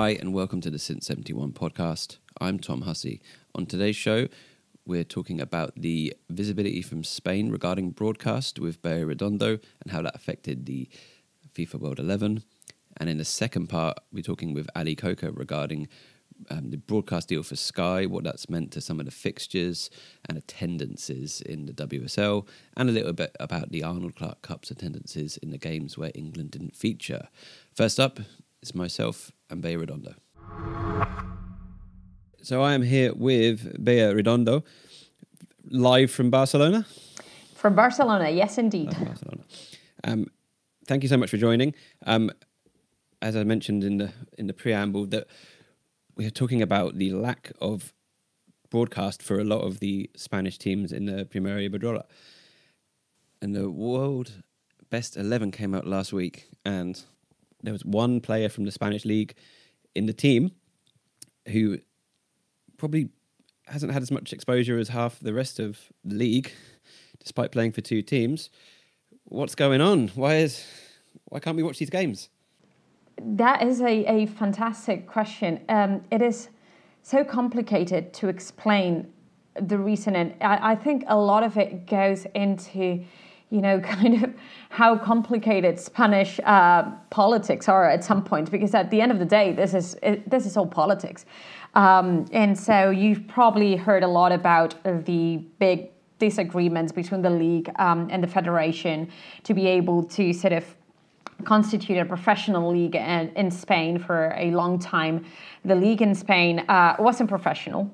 Hi, and welcome to the Since 71 podcast. I'm Tom Hussey. On today's show, we're talking about the visibility from Spain regarding broadcast with Bea Redondo and how that affected the FIFA World 11. And in the second part, we're talking with Ali Coker regarding um, the broadcast deal for Sky, what that's meant to some of the fixtures and attendances in the WSL, and a little bit about the Arnold Clark Cup's attendances in the games where England didn't feature. First up, it's myself and Bea Redondo. So I am here with Bea Redondo, live from Barcelona. From Barcelona, yes, indeed. Barcelona. Um, thank you so much for joining. Um, as I mentioned in the in the preamble, that we are talking about the lack of broadcast for a lot of the Spanish teams in the Primera Iberdrola. And the world best eleven came out last week, and there was one player from the Spanish league in the team who probably hasn't had as much exposure as half the rest of the league, despite playing for two teams. What's going on? Why is why can't we watch these games? That is a, a fantastic question. Um, it is so complicated to explain the reason, and I, I think a lot of it goes into you know, kind of how complicated Spanish uh, politics are at some point. Because at the end of the day, this is it, this is all politics, um, and so you've probably heard a lot about the big disagreements between the league um, and the federation to be able to sort of constitute a professional league in, in Spain for a long time. The league in Spain uh, wasn't professional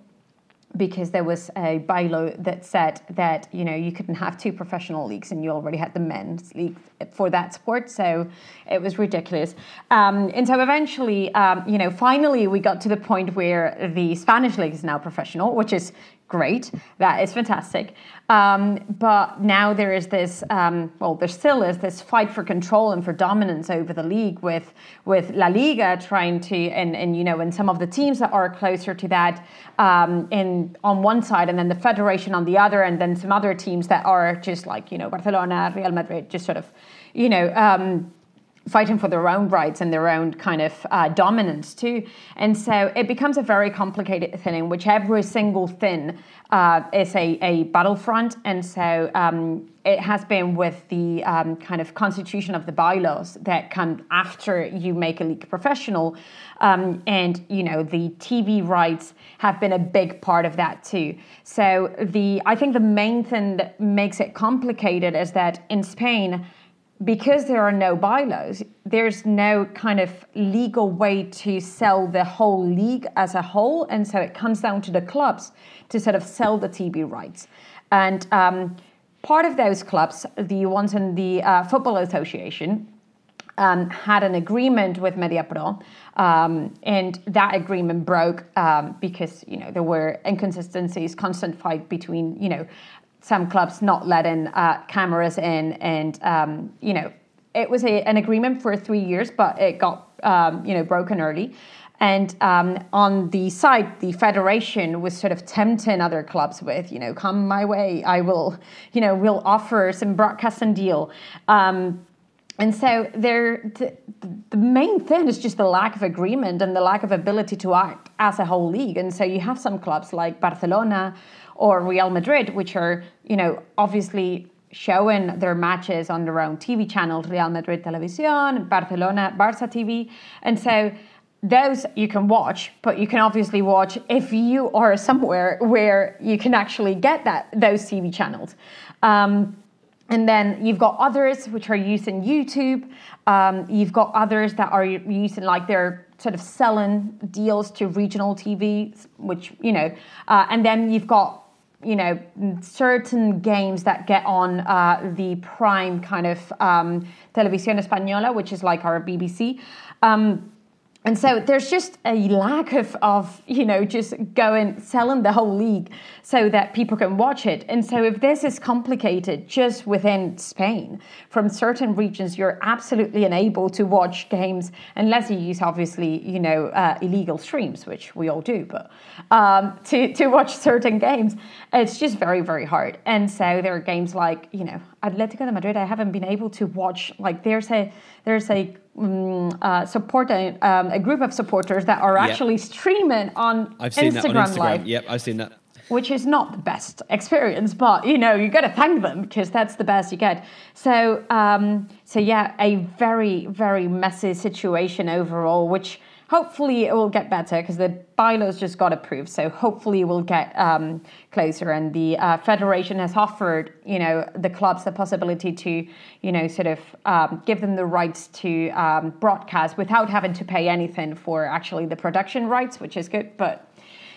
because there was a bylaw that said that you know you couldn't have two professional leagues and you already had the men's league for that sport. So it was ridiculous. Um, and so eventually um, you know finally we got to the point where the spanish league is now professional which is great. That is fantastic. Um, but now there is this, um, well, there still is this fight for control and for dominance over the league with with La Liga trying to, and, and you know, and some of the teams that are closer to that um, in on one side, and then the federation on the other, and then some other teams that are just like you know Barcelona, Real Madrid, just sort of, you know um, fighting for their own rights and their own kind of uh, dominance too. And so it becomes a very complicated thing in which every single thing uh, is a, a battlefront. And so um, it has been with the um, kind of constitution of the bylaws that come after you make a league professional. Um, and, you know, the TV rights have been a big part of that too. So the I think the main thing that makes it complicated is that in Spain, because there are no bylaws, there's no kind of legal way to sell the whole league as a whole. And so it comes down to the clubs to sort of sell the TV rights. And um, part of those clubs, the ones in the uh, Football Association, um, had an agreement with MediaPro, um, and that agreement broke um, because you know there were inconsistencies, constant fight between you know some clubs not letting uh, cameras in, and um, you know, it was a, an agreement for three years, but it got um, you know broken early. And um, on the side, the federation was sort of tempting other clubs with, you know, come my way, I will, you know, we'll offer some broadcasting deal. Um, and so there, the, the main thing is just the lack of agreement and the lack of ability to act as a whole league. And so you have some clubs like Barcelona or Real Madrid, which are, you know, obviously showing their matches on their own TV channels, Real Madrid Televisión, Barcelona, Barça TV. And so those you can watch, but you can obviously watch if you are somewhere where you can actually get that those TV channels. Um, and then you've got others which are using YouTube. Um, you've got others that are using like they're sort of selling deals to regional TV, which you know, uh, and then you've got you know certain games that get on uh, the prime kind of um, televisión española, which is like our BBC. Um, and so there's just a lack of, of, you know, just going, selling the whole league so that people can watch it. And so if this is complicated just within Spain, from certain regions, you're absolutely unable to watch games unless you use, obviously, you know, uh, illegal streams, which we all do, but um, to, to watch certain games, it's just very, very hard. And so there are games like, you know, Atletico de Madrid, I haven't been able to watch, like there's a, there's a um, uh, support a, um, a, group of supporters that are actually streaming on I've seen Instagram, that on Instagram Live. Yep, I've seen that. Which is not the best experience, but you know you got to thank them because that's the best you get. So, um, so yeah, a very very messy situation overall, which hopefully it will get better because the bylaws just got approved. So hopefully we'll get um, closer. And the uh, federation has offered, you know, the clubs the possibility to, you know, sort of um, give them the rights to um, broadcast without having to pay anything for actually the production rights, which is good. But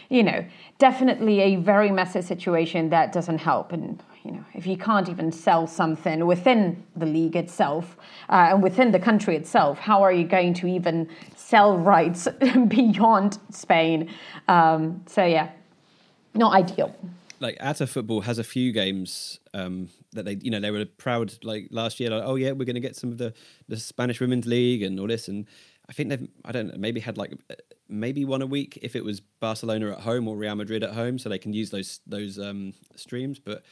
you know, definitely a very messy situation that doesn't help. And you know, if you can't even sell something within the league itself uh, and within the country itself, how are you going to even sell rights beyond Spain? Um, so yeah, not ideal. Like Ata Football has a few games um, that they, you know, they were proud like last year. Like, oh yeah, we're going to get some of the the Spanish Women's League and all this, and I think they've, I don't know, maybe had like maybe one a week if it was Barcelona at home or Real Madrid at home, so they can use those those um, streams. But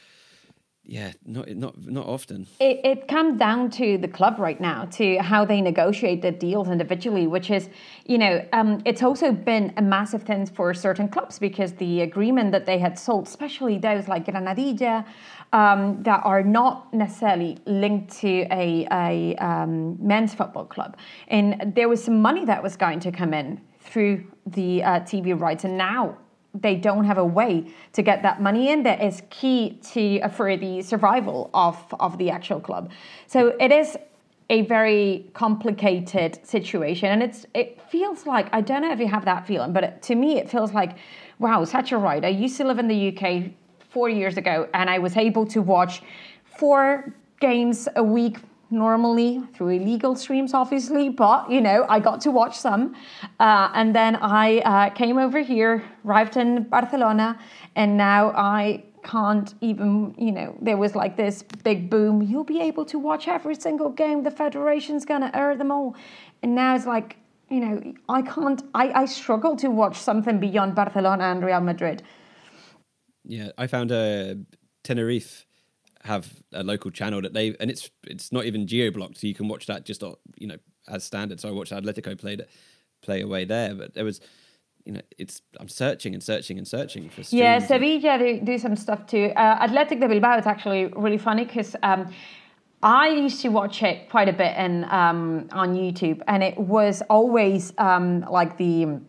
yeah, not not not often. It, it comes down to the club right now, to how they negotiate the deals individually, which is, you know, um, it's also been a massive thing for certain clubs because the agreement that they had sold, especially those like Granadilla, um, that are not necessarily linked to a, a um, men's football club, and there was some money that was going to come in through the uh, TV rights, and now they don't have a way to get that money in that is key to uh, for the survival of of the actual club. So it is a very complicated situation, and it's it feels like I don't know if you have that feeling, but to me it feels like wow, such a right. I used to live in the UK four years ago, and I was able to watch four games a week normally through illegal streams, obviously, but you know, I got to watch some. Uh, and then I uh, came over here, arrived in Barcelona, and now I can't even, you know, there was like this big boom. You'll be able to watch every single game. The Federation's to air them all. And now it's like, you know, I can't, I, I struggle to watch something beyond Barcelona and Real Madrid. Yeah, I found a uh, Tenerife have a local channel that they and it's it's not even geo blocked, so you can watch that just you know as standard. So I watched Atletico play it play away there, but there was you know it's I'm searching and searching and searching for. Yeah, Sevilla do, do some stuff too. Uh, Athletic de Bilbao is actually really funny because. Um, I used to watch it quite a bit in, um, on YouTube, and it was always um, like the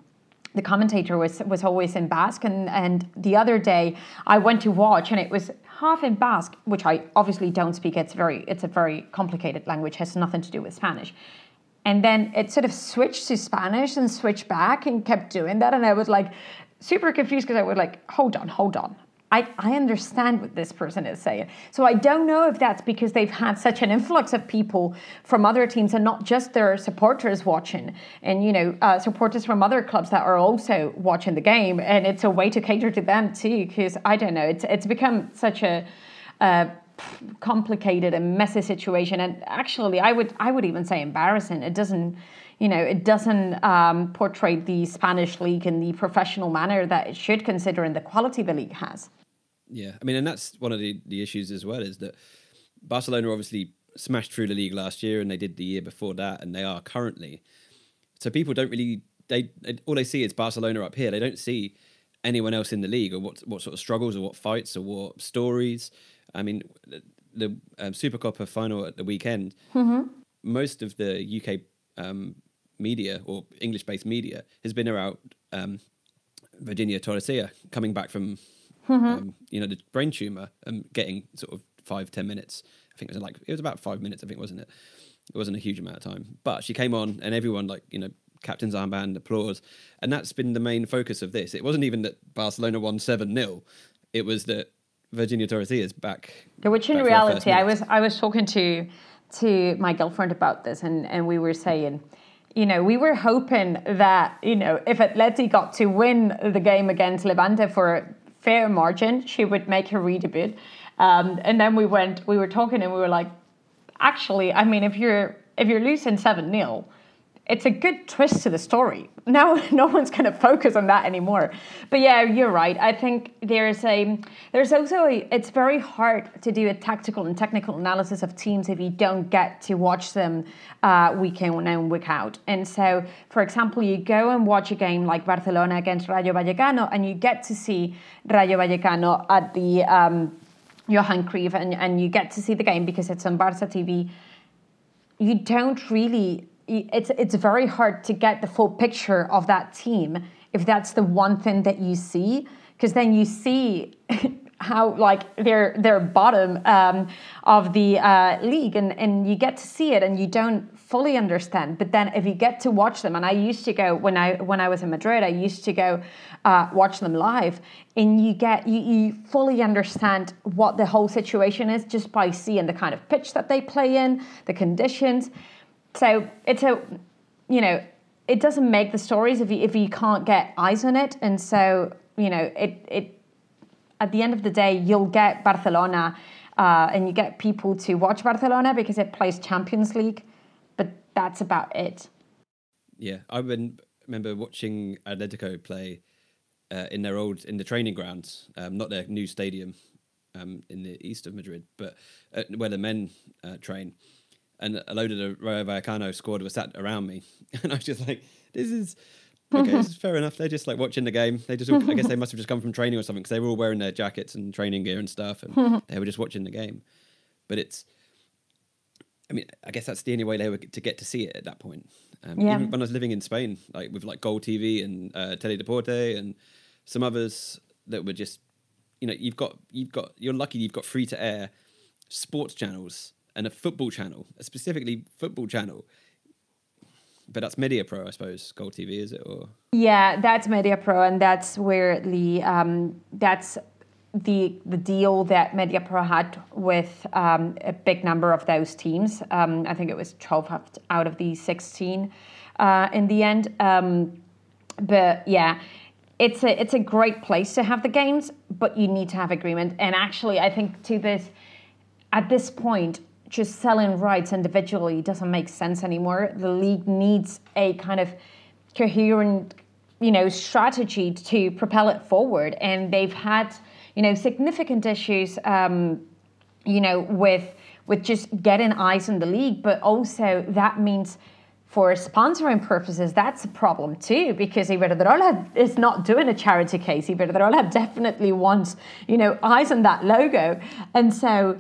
the commentator was was always in Basque, and and the other day I went to watch, and it was half in Basque, which I obviously don't speak. It's very it's a very complicated language, has nothing to do with Spanish. And then it sort of switched to Spanish and switched back and kept doing that. And I was like super confused because I was like, hold on, hold on. I, I understand what this person is saying. So I don't know if that's because they've had such an influx of people from other teams and not just their supporters watching, and you know uh, supporters from other clubs that are also watching the game, and it's a way to cater to them too. Because I don't know, it's it's become such a complicated and messy situation, and actually, I would I would even say embarrassing. It doesn't you know, it doesn't um, portray the Spanish league in the professional manner that it should, considering the quality the league has. Yeah, I mean, and that's one of the, the issues as well is that Barcelona obviously smashed through the league last year, and they did the year before that, and they are currently. So people don't really they all they see is Barcelona up here. They don't see anyone else in the league or what what sort of struggles or what fights or what stories. I mean, the, the um, Supercopa final at the weekend. Mm-hmm. Most of the UK um, media or English based media has been about um, Virginia Torrecilla coming back from mm-hmm. um, you know the brain tumor and getting sort of five ten minutes I think it was like it was about five minutes. I think wasn't it? It wasn't a huge amount of time, but she came on and everyone like you know captain's armband, applause, and that's been the main focus of this. It wasn't even that Barcelona won seven 0 It was that Virginia Torrecilla is back. Yeah, which in reality, I was I was talking to to my girlfriend about this, and and we were saying. You know, we were hoping that you know if Atleti got to win the game against Levante for fair margin, she would make her redebut. Um, and then we went, we were talking, and we were like, actually, I mean, if you're if you're losing seven 0 it's a good twist to the story. Now no one's going to focus on that anymore. But yeah, you're right. I think there's a there's also a, it's very hard to do a tactical and technical analysis of teams if you don't get to watch them uh, week in and week out. And so, for example, you go and watch a game like Barcelona against Rayo Vallecano, and you get to see Rayo Vallecano at the um, Johan Cruyff, and, and you get to see the game because it's on Barca TV. You don't really it's it's very hard to get the full picture of that team if that's the one thing that you see because then you see how like they're bottom um, of the uh, league and and you get to see it and you don't fully understand. But then if you get to watch them and I used to go when I when I was in Madrid I used to go uh, watch them live and you get you, you fully understand what the whole situation is just by seeing the kind of pitch that they play in the conditions so it's a, you know, it doesn't make the stories if you if you can't get eyes on it, and so you know it it. At the end of the day, you'll get Barcelona, uh, and you get people to watch Barcelona because it plays Champions League, but that's about it. Yeah, I remember watching Atletico play uh, in their old in the training grounds, um, not their new stadium um, in the east of Madrid, but uh, where the men uh, train and a load of the Rayo Vallecano squad were sat around me, and I was just like, "This is okay. this is fair enough." They're just like watching the game. They just, all, I guess, they must have just come from training or something because they were all wearing their jackets and training gear and stuff, and they were just watching the game. But it's, I mean, I guess that's the only way they were to get to see it at that point. Um, yeah. Even when I was living in Spain, like with like Gol TV and uh, Teledeporte and some others that were just, you know, you've got you've got you're lucky you've got free to air sports channels and a football channel, a specifically football channel. But that's Media Pro, I suppose. Gol TV, is it? Or yeah, that's Media Pro, and that's where the um, that's the the deal that Media Pro had with um, a big number of those teams. Um, I think it was twelve out of the sixteen uh, in the end. Um, but yeah, it's a it's a great place to have the games, but you need to have agreement. And actually, I think to this at this point, just selling rights individually doesn't make sense anymore. The league needs a kind of coherent, you know, strategy to propel it forward, and they've had, you know, significant issues, um, you know, with with just getting eyes on the league, but also that means for sponsoring purposes, that's a problem too, because Iberdrola is not doing a charity case. Iberdrola definitely wants, you know, eyes on that logo. And so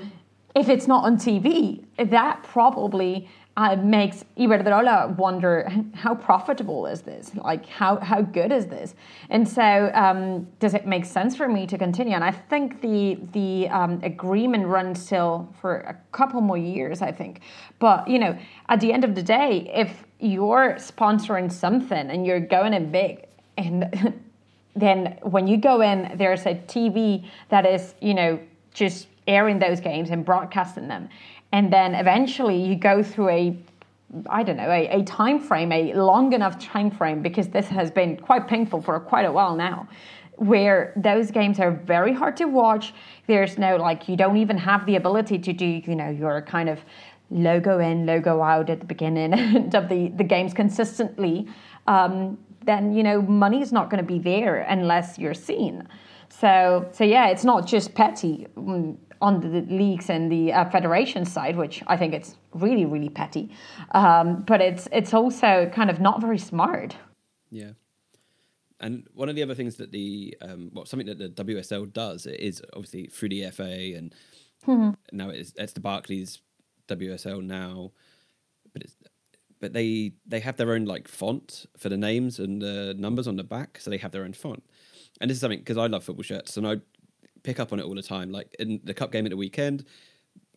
if it's not on TV, that probably uh, makes Iberdrola wonder how profitable is this? Like, how, how good is this? And so, um, does it make sense for me to continue? And I think the, the um, agreement runs still for a couple more years, I think. But, you know, at the end of the day, if you're sponsoring something and you're going in big, and then when you go in, there's a TV that is, you know, just airing those games and broadcasting them. And then eventually you go through a I don't know, a, a time frame, a long enough time frame, because this has been quite painful for quite a while now, where those games are very hard to watch. There's no like you don't even have the ability to do, you know, your kind of logo in, logo out at the beginning of the, the games consistently. Um, then you know money is not going to be there unless you're seen. So so yeah, it's not just petty. On the leagues and the uh, federation side, which I think it's really, really petty. Um, but it's it's also kind of not very smart. Yeah. And one of the other things that the um, well, something that the WSL does is obviously through the FA and mm-hmm. now it's it's the Barclays WSL now, but it's but they they have their own like font for the names and the numbers on the back, so they have their own font. And this is something because I love football shirts, and I pick up on it all the time. Like in the cup game at the weekend,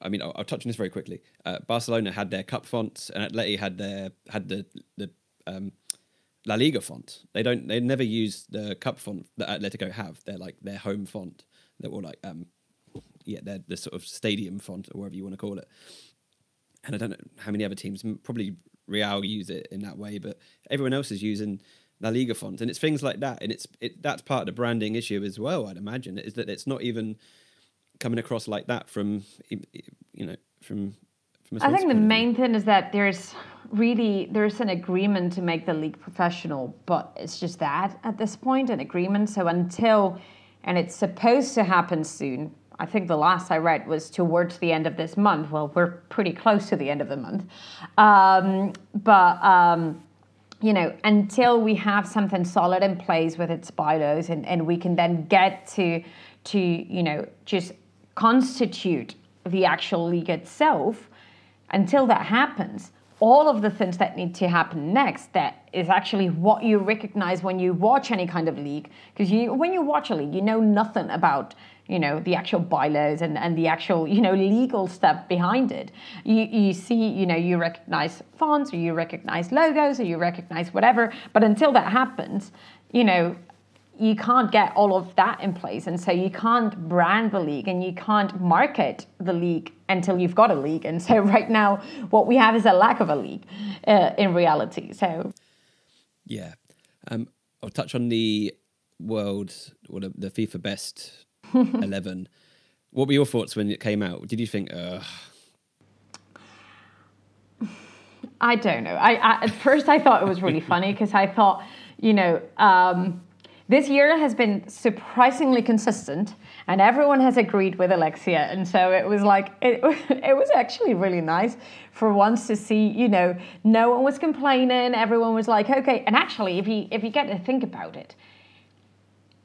I mean, I'll, I'll, touch on this very quickly. Uh, Barcelona had their cup fonts, and Atleti had their had the the um, La Liga font. They don't. They never use the cup font that Atletico have. They're like their home font. They're all like um, yeah, they're the sort of stadium font or whatever you want to call it. And I don't know how many other teams, probably Real use it in that way, but everyone else is using La Liga font, and it's things like that, and it's it, that's part of the branding issue as well. I'd imagine is that it's not even coming across like that from you know from. from I think the main thing is that there's really there's an agreement to make the league professional, but it's just that at this point an agreement. So until and it's supposed to happen soon. I think the last I read was towards the end of this month. Well, we're pretty close to the end of the month, um, but. Um, you know, until we have something solid in place with its bylaws and, and we can then get to to, you know, just constitute the actual league itself, until that happens, all of the things that need to happen next that is actually what you recognize when you watch any kind of league. Because you when you watch a league you know nothing about you know the actual bylaws and, and the actual you know legal stuff behind it. You you see you know you recognize fonts or you recognize logos or you recognize whatever. But until that happens you know you can't get all of that in place. And so you can't brand the league and you can't market the league until you've got a league. And so right now what we have is a lack of a league uh, in reality. So yeah. Um, i'll touch on the world or the, the fifa best 11 what were your thoughts when it came out did you think Ugh. i don't know I, I, at first i thought it was really funny because i thought you know um, this year has been surprisingly consistent, and everyone has agreed with Alexia. And so it was like, it, it was actually really nice for once to see, you know, no one was complaining. Everyone was like, okay. And actually, if you, if you get to think about it,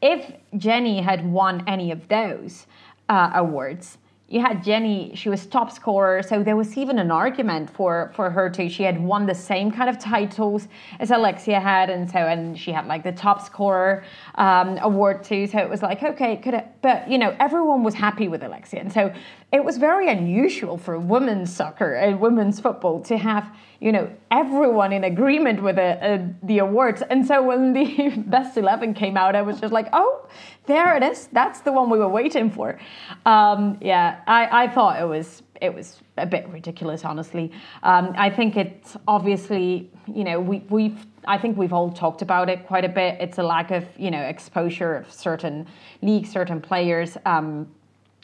if Jenny had won any of those uh, awards, you had Jenny, she was top scorer, so there was even an argument for for her too. She had won the same kind of titles as Alexia had, and so and she had like the top scorer um, award too. So it was like okay, could it? But you know, everyone was happy with Alexia, and so it was very unusual for women's soccer and women's football to have you know everyone in agreement with the, the awards. And so when the best eleven came out, I was just like, oh, there it is. That's the one we were waiting for. Um, yeah, I, I thought it was it was a bit ridiculous, honestly. Um, I think it's obviously, you know, we, we've, I think we've all talked about it quite a bit. It's a lack of, you know, exposure of certain leagues, certain players. Um,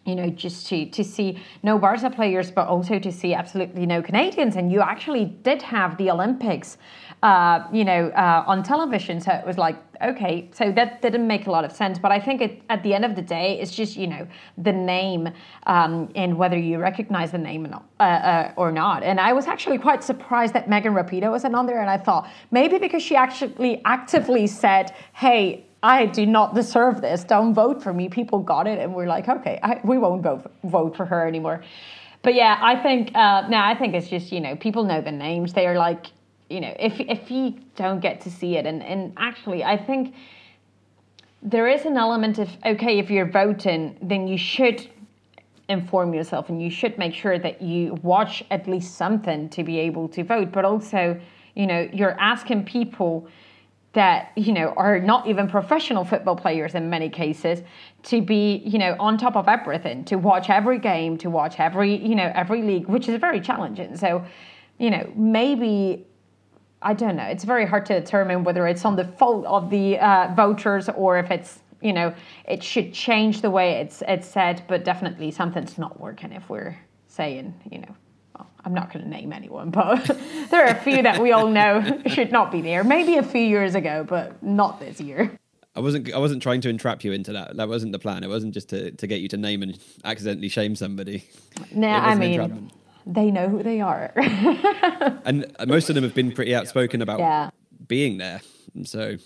you know, just to, to see no Barca players, but also to see absolutely no Canadians. And you actually did have the Olympics, uh, you know, uh, on television. So it was like, okay, so that didn't make a lot of sense. But I think it, at the end of the day, it's just, you know, the name um, and whether you recognize the name or not, uh, uh or not. And I was actually quite surprised that Megan Rapinoe wasn't on there. And I thought maybe because she actually actively said, hey, I do not deserve this. Don't vote for me. People got it, and we're like, okay, I, we won't vote vote for her anymore. But yeah, I think uh, now I think it's just you know people know the names. They are like you know if if you don't get to see it, and and actually I think there is an element of okay if you're voting, then you should inform yourself and you should make sure that you watch at least something to be able to vote. But also you know you're asking people that you know are not even professional football players in many cases to be you know on top of everything to watch every game to watch every you know every league which is very challenging so you know maybe i don't know it's very hard to determine whether it's on the fault of the uh, voters or if it's you know it should change the way it's it's said but definitely something's not working if we're saying you know I'm not going to name anyone, but there are a few that we all know should not be there. Maybe a few years ago, but not this year. I wasn't. I wasn't trying to entrap you into that. That wasn't the plan. It wasn't just to, to get you to name and accidentally shame somebody. Nah, I mean, they know who they are. and most of them have been pretty outspoken about yeah. being there. And so,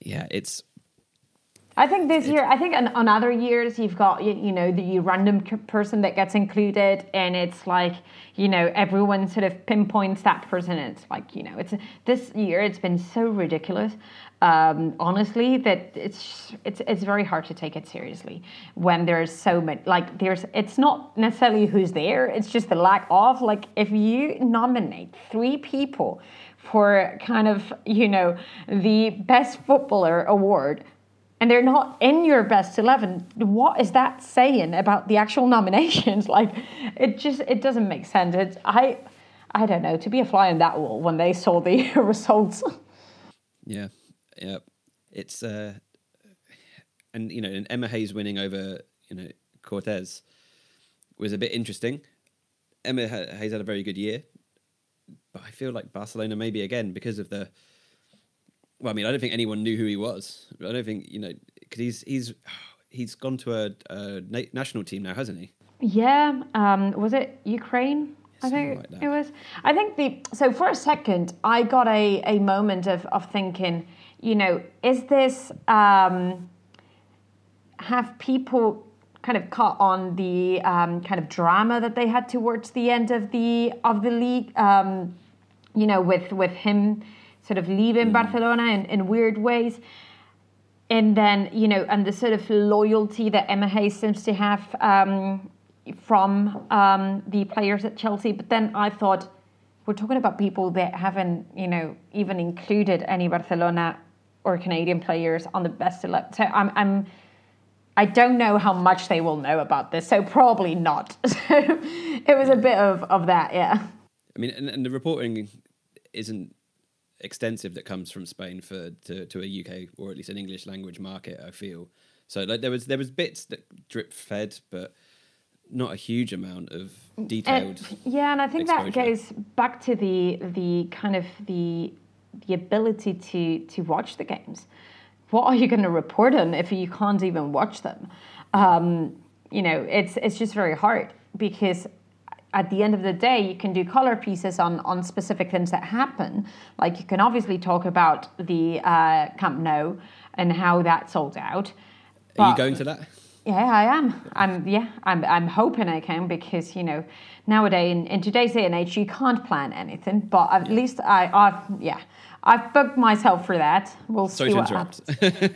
yeah, it's I think this year, I think on, on other years, you've got, you, you know, the random person that gets included, and it's like, you know, everyone sort of pinpoints that person. And it's like, you know, it's this year, it's been so ridiculous, um, honestly, that it's, it's, it's very hard to take it seriously when there's so many, like, there's, it's not necessarily who's there, it's just the lack of, like, if you nominate three people for kind of, you know, the best footballer award, and they're not in your best 11 what is that saying about the actual nominations? Like it just it doesn't make sense. It's i i don't know. To be a fly in that wall when they saw the results. Yeah yeah it's uh and you know and emma hayes winning over you know Cortés was a bit interesting emma hayes had a very good year but i feel like barcelona maybe again because of the well, I mean, I don't think anyone knew who he was. I don't think you know because he's he's he's gone to a, a, national team now, hasn't he? Yeah. Um, was it Ukraine? I think like it was. I think the so for a second I got a, a moment of, of thinking, you know, is this um, have people kind of caught on the um, kind of drama that they had towards the end of the of the league, um, you know, with with him sort of leaving mm. Barcelona in, in weird ways. And then, you know, and the sort of loyalty that Emma Hayes seems to have um, from um, the players at Chelsea. But then I thought, we're talking about people that haven't, you know, even included any Barcelona or Canadian players on the best eleven. So I'm, I'm, I don't know how much they will know about this. So probably not. So it was a bit of, of that, yeah. I mean, and, and the reporting isn't extensive that comes from Spain for to, to a UK or at least an English language market. I feel so. Like there was there was bits that drip fed, but not a huge amount of mm, detailed. And, yeah, and I think exposure. that goes back to the the kind of the the ability to to watch the games. What are you going to report on if you can't even watch them? Um, you know, it's it's just very hard because at the end of the day, you can do color pieces on, on specific things that happen. Like you can obviously talk about the uh, Camp Nou and how that sold out. Are you going to that? Yeah, I am. I'm yeah, I'm I'm hoping I can because you know nowadays in, in today's day and age you can't plan anything. But at least I I've yeah. I've booked myself for that. We'll Sorry see what happens.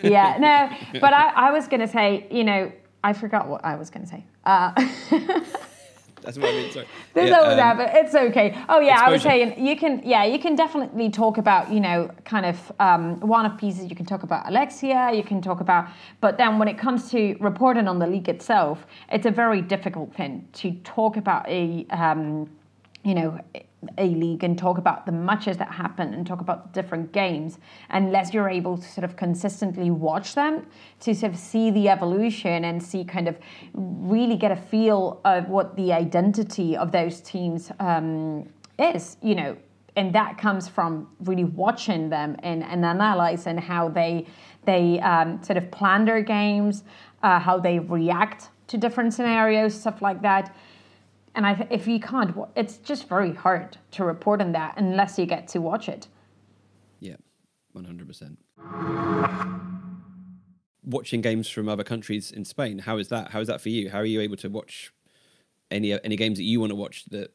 yeah, no, but I, I was going to say, you know, I forgot what I was going to say. Uh, That's what I mean. Sorry. There's yeah, always um, that, but it's okay. Oh yeah, exposure. I was saying you can. Yeah, you can definitely talk about you know kind of um, one of pieces. You can talk about Alexia. You can talk about, but then when it comes to reporting on the league itself, it's a very difficult thing to talk about a. Um, you know, a league and talk about the matches that happen and talk about different games unless you're able to sort of consistently watch them to sort of see the evolution and see kind of really get a feel of what the identity of those teams um, is you know. And that comes from really watching them and, and analyzing how they they um, sort of plan their games uh, how they react to different scenarios stuff like that and I, if you can't, it's just very hard to report on that unless you get to watch it. Yeah, one hundred percent. Watching games from other countries in Spain, how is that? How is that for you? How are you able to watch any any games that you want to watch that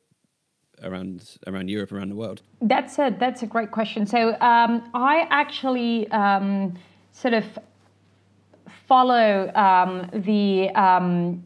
around around Europe, around the world? That's a that's a great question. So um, I actually um, sort of follow um, the um,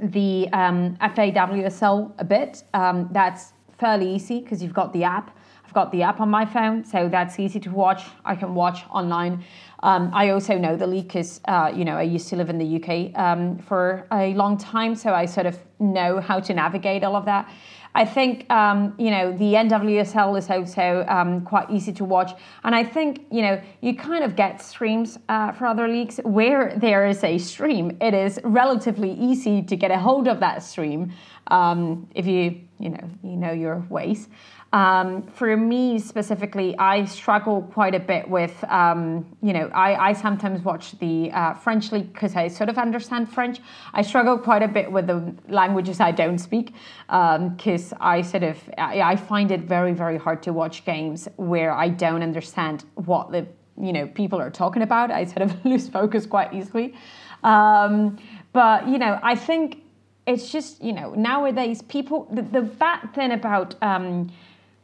the um, FAWSL a bit. Um, that's fairly easy because you've got the app. I've got the app on my phone, so that's easy to watch. I can watch online. Um, I also know the league because, uh, you know, I used to live in the UK um, for a long time, so I sort of know how to navigate all of that. I think um, you know the NWSL is also um, quite easy to watch, and I think you know you kind of get streams uh, for other leagues where there is a stream. It is relatively easy to get a hold of that stream um, if you you know you know your ways. Um, for me specifically, I struggle quite a bit with, um, you know, I, I sometimes watch the uh, French league because I sort of understand French. I struggle quite a bit with the languages I don't speak because um, I sort of, I, I find it very, very hard to watch games where I don't understand what the you know people are talking about. I sort of lose focus quite easily. Um, but you know, I think it's just you know nowadays people the, the bad thing about um,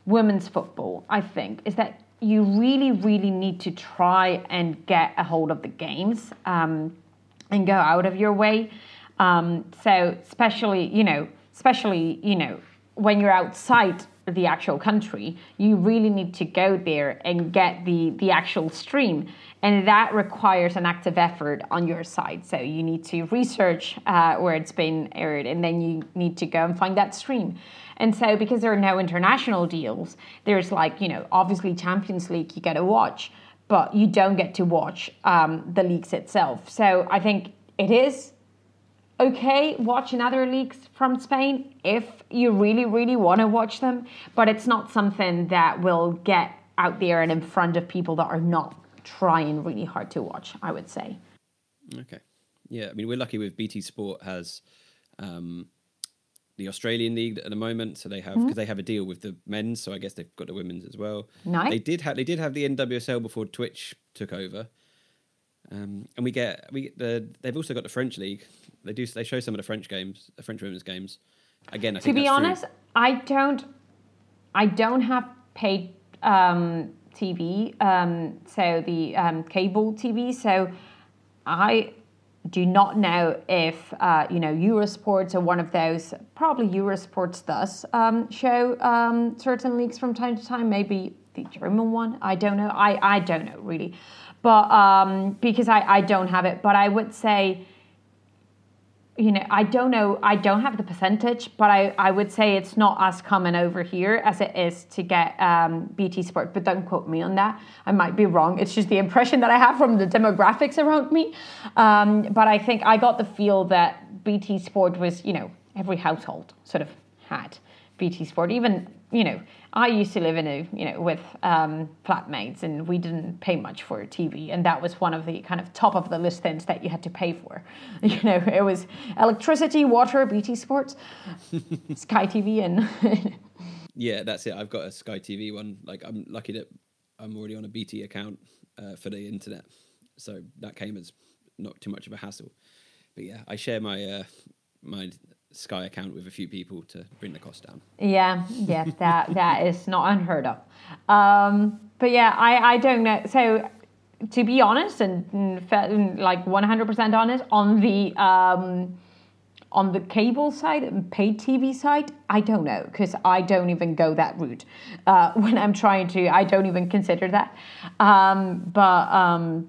women's football, I think, is that you really, really need to try and get a hold of the games um, and go out of your way. Um, so, especially, you know, especially, you know, when you're outside the actual country, you really need to go there and get the the actual stream, and that requires an active effort on your side. So you need to research uh, where it's been aired, and then you need to go and find that stream. And so, because there are no international deals, there's like you know, obviously Champions League you get to watch, but you don't get to watch um, the leagues itself. So I think it is okay watching other leagues from Spain if you really, really want to watch them, but it's not something that will get out there and in front of people that are not trying really hard to watch, I would say. Okay. Yeah, I mean, we're lucky with BT Sport has um, the Australian League at the moment, so they have because mm-hmm. they have a deal with the men's, so I guess they've got the women's as well. Nice. They did have they did have the NWSL before Twitch took over, um, and we get we get the they've also got the French league. They do they show some of the French games, the French women's games. Again, I to be honest, true. I don't I don't have paid um, TV, um, so the um, cable TV. So I do not know if uh, you know Eurosports or one of those. Probably Eurosports does um, show um, certain leagues from time to time. Maybe the German one. I don't know. I I don't know really but um, because I, I don't have it. But I would say, you know, I don't know, I don't have the percentage, but I, I would say it's not as common over here as it is to get um, BT Sport. But don't quote me on that. I might be wrong. It's just the impression that I have from the demographics around me. Um, but I think I got the feel that BT Sport was, you know, every household sort of had BT Sport, even you know, I used to live in a, you know, with um, flatmates and we didn't pay much for TV. And that was one of the kind of top of the list things that you had to pay for. You know, it was electricity, water, BT Sports, Sky TV, and. yeah, that's it. I've got a Sky TV one. Like, I'm lucky that I'm already on a BT account uh, for the internet. So that came as not too much of a hassle. But yeah, I share my uh, my Sky account with a few people to bring the cost down. Yeah, yeah, that that is not unheard of. Um, but yeah, I I don't know. So to be honest and, and like 100% honest on the um, on the cable side and paid TV side, I don't know because I don't even go that route uh, when I'm trying to. I don't even consider that. Um, but um,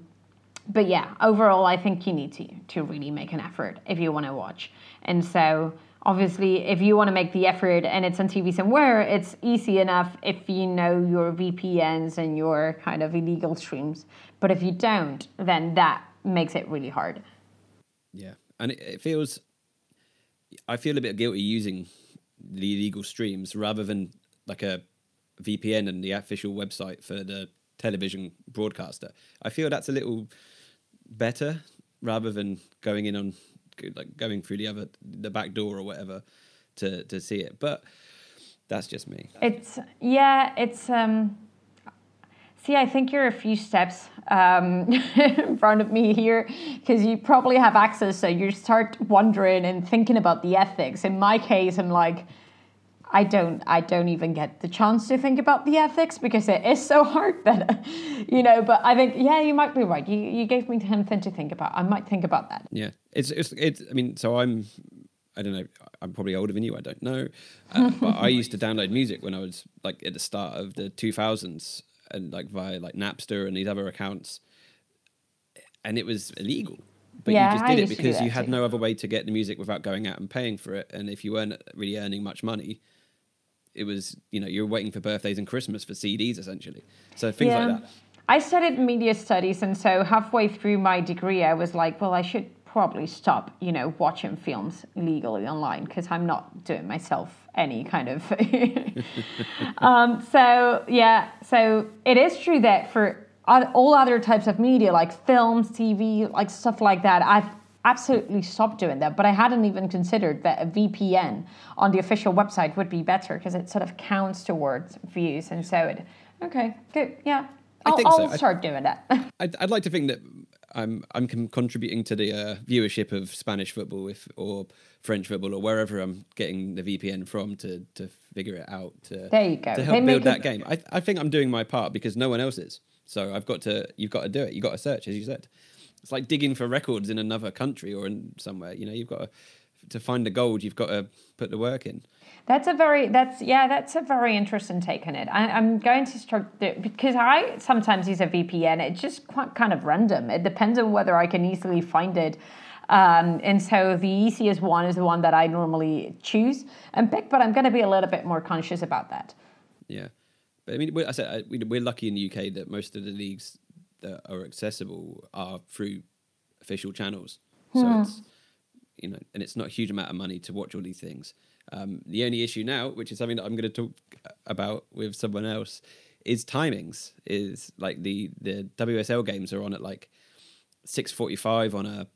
but yeah, overall, I think you need to to really make an effort if you want to watch. And so, obviously, if you want to make the effort and it's on TV somewhere, it's easy enough if you know your VPNs and your kind of illegal streams. But if you don't, then that makes it really hard. Yeah, and it, it feels. I feel a bit guilty using the illegal streams rather than like a VPN and the official website for the television broadcaster. I feel that's a little better rather than going in on like going through the other the back door or whatever to to see it. But that's just me. It's yeah, it's um See, I think you're a few steps um, in front of me here because you probably have access. So you start wondering and thinking about the ethics. In my case, I'm like, I don't I don't even get the chance to think about the ethics because it is so hard that you know but I think yeah you might be right. You you gave me something to think about. I might think about that. Yeah. It's it's, it's I mean so I'm I don't know I'm probably older than you I don't know. Uh, but I used to download music when I was like at the start of the 2000s and like via like Napster and these other accounts. And it was illegal. But yeah, you just did it because you had too. no other way to get the music without going out and paying for it. And if you weren't really earning much money it was you know you're waiting for birthdays and Christmas for CDs essentially. So things yeah. like that. I studied media studies, and so halfway through my degree, I was like, well, I should probably stop, you know, watching films legally online because I'm not doing myself any kind of. um, so yeah, so it is true that for all other types of media, like films, TV, like stuff like that, I've absolutely stopped doing that. But I hadn't even considered that a VPN on the official website would be better because it sort of counts towards views. And so it, okay, good, yeah. I I'll, think so. I'll I- start doing that. I'd, I'd like to think that I'm I'm contributing to the uh, viewership of Spanish football, if or French football, or wherever I'm getting the VPN from to to figure it out. To, There you go. To help make build that it- game. I I think I'm doing my part because no one else is. So I've got to. You've got to do it. You've got to search, as you said. It's like digging for records in another country or in somewhere. You know, you've got to to find the gold. You've got to put the work in. That's a very that's yeah that's a very interesting take on it. I, I'm going to start because I sometimes use a VPN. It's just quite kind of random. It depends on whether I can easily find it. Um, and so the easiest one is the one that I normally choose and pick, but I'm going to be a little bit more conscious about that. Yeah, but I mean, I said we're lucky in the UK that most of the leagues that are accessible are through official channels. So it's you know, and it's not a huge amount of money to watch all these things. Um, the only issue now, which is something that I'm going to talk about with someone else, is timings. Is like the the WSL games are on at like six forty five on a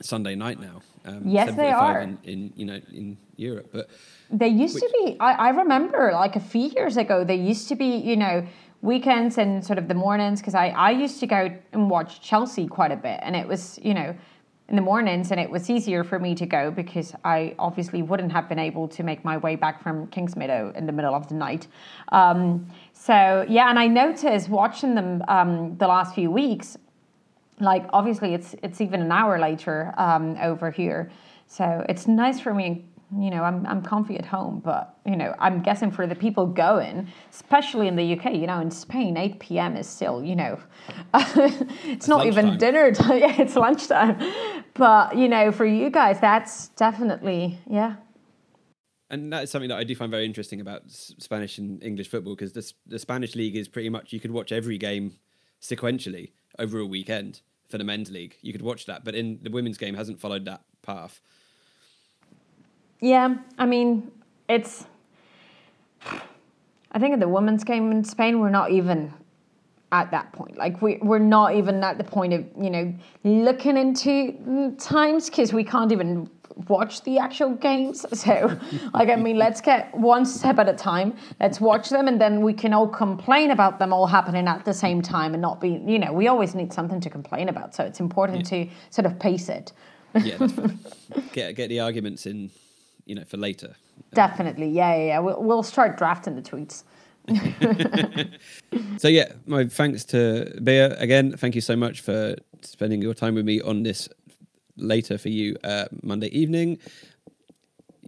Sunday night now. Um, Yes, they are. in, in you know in Europe, but They used to be, I, I remember like a few years ago, they used to be, you know, weekends and sort of the mornings, because I, I used to go and watch Chelsea quite a bit. And it was, you know, in the mornings, and it was easier for me to go because I obviously wouldn't have been able to make my way back from Kingsmeadow in the middle of the night. Um, so, yeah, and I noticed watching them um, the last few weeks, like obviously it's it's even an hour later um, over here so it's nice for me you know I'm, I'm comfy at home but you know i'm guessing for the people going especially in the uk you know in spain 8 p.m is still you know it's not even dinner time yeah it's lunchtime but you know for you guys that's definitely yeah and that's something that I do find very interesting about Spanish and English football because the, the Spanish league is pretty much you could watch every game sequentially over a weekend for the men's league. You could watch that, but in the women's game hasn't followed that path. Yeah, I mean, it's. I think in the women's game in Spain, we're not even at that point. Like we we're not even at the point of you know looking into times because we can't even watch the actual games. So, like, I mean, let's get one step at a time. Let's watch them, and then we can all complain about them all happening at the same time and not be. You know, we always need something to complain about. So it's important to sort of pace it. Yeah, get get the arguments in, you know, for later. Definitely, yeah, yeah. yeah. We'll, we'll start drafting the tweets. So yeah, my thanks to Bea again. Thank you so much for spending your time with me on this later for you uh, Monday evening.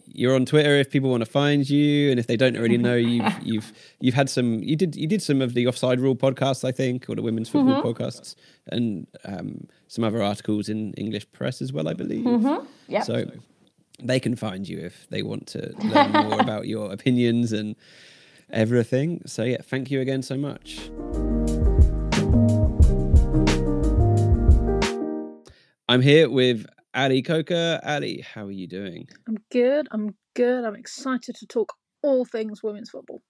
You're on Twitter if people want to find you, and if they don't already know, you've you've you've had some. You did you did some of the Offside Rule podcasts, I think, or the women's football podcasts, and um, some other articles in English press as well, I believe. Yep. So they can find you if they want to learn more about your opinions and everything. So yeah, thank you again so much. I'm here with Ali Coker. Ali, how are you doing? I'm good. I'm good. I'm excited to talk all things women's football.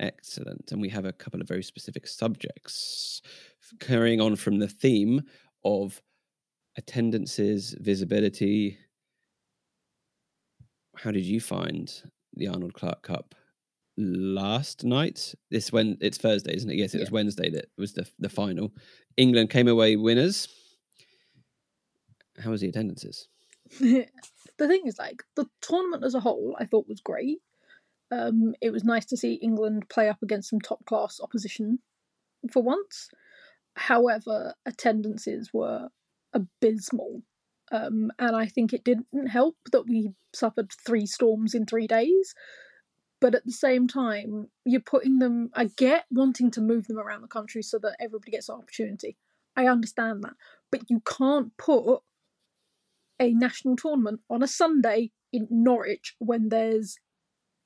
Excellent. And we have a couple of very specific subjects carrying on from the theme of attendances, visibility. How did you find the Arnold Clark Cup last night? This when it's Thursday, isn't it? Yes, it was Wednesday that was the the final. England came away winners. How was the attendances? the thing is, like, the tournament as a whole, I thought was great. Um, it was nice to see England play up against some top class opposition for once. However, attendances were abysmal. Um, and I think it didn't help that we suffered three storms in three days. But at the same time, you're putting them. I get wanting to move them around the country so that everybody gets an opportunity. I understand that. But you can't put a national tournament on a Sunday in Norwich when there's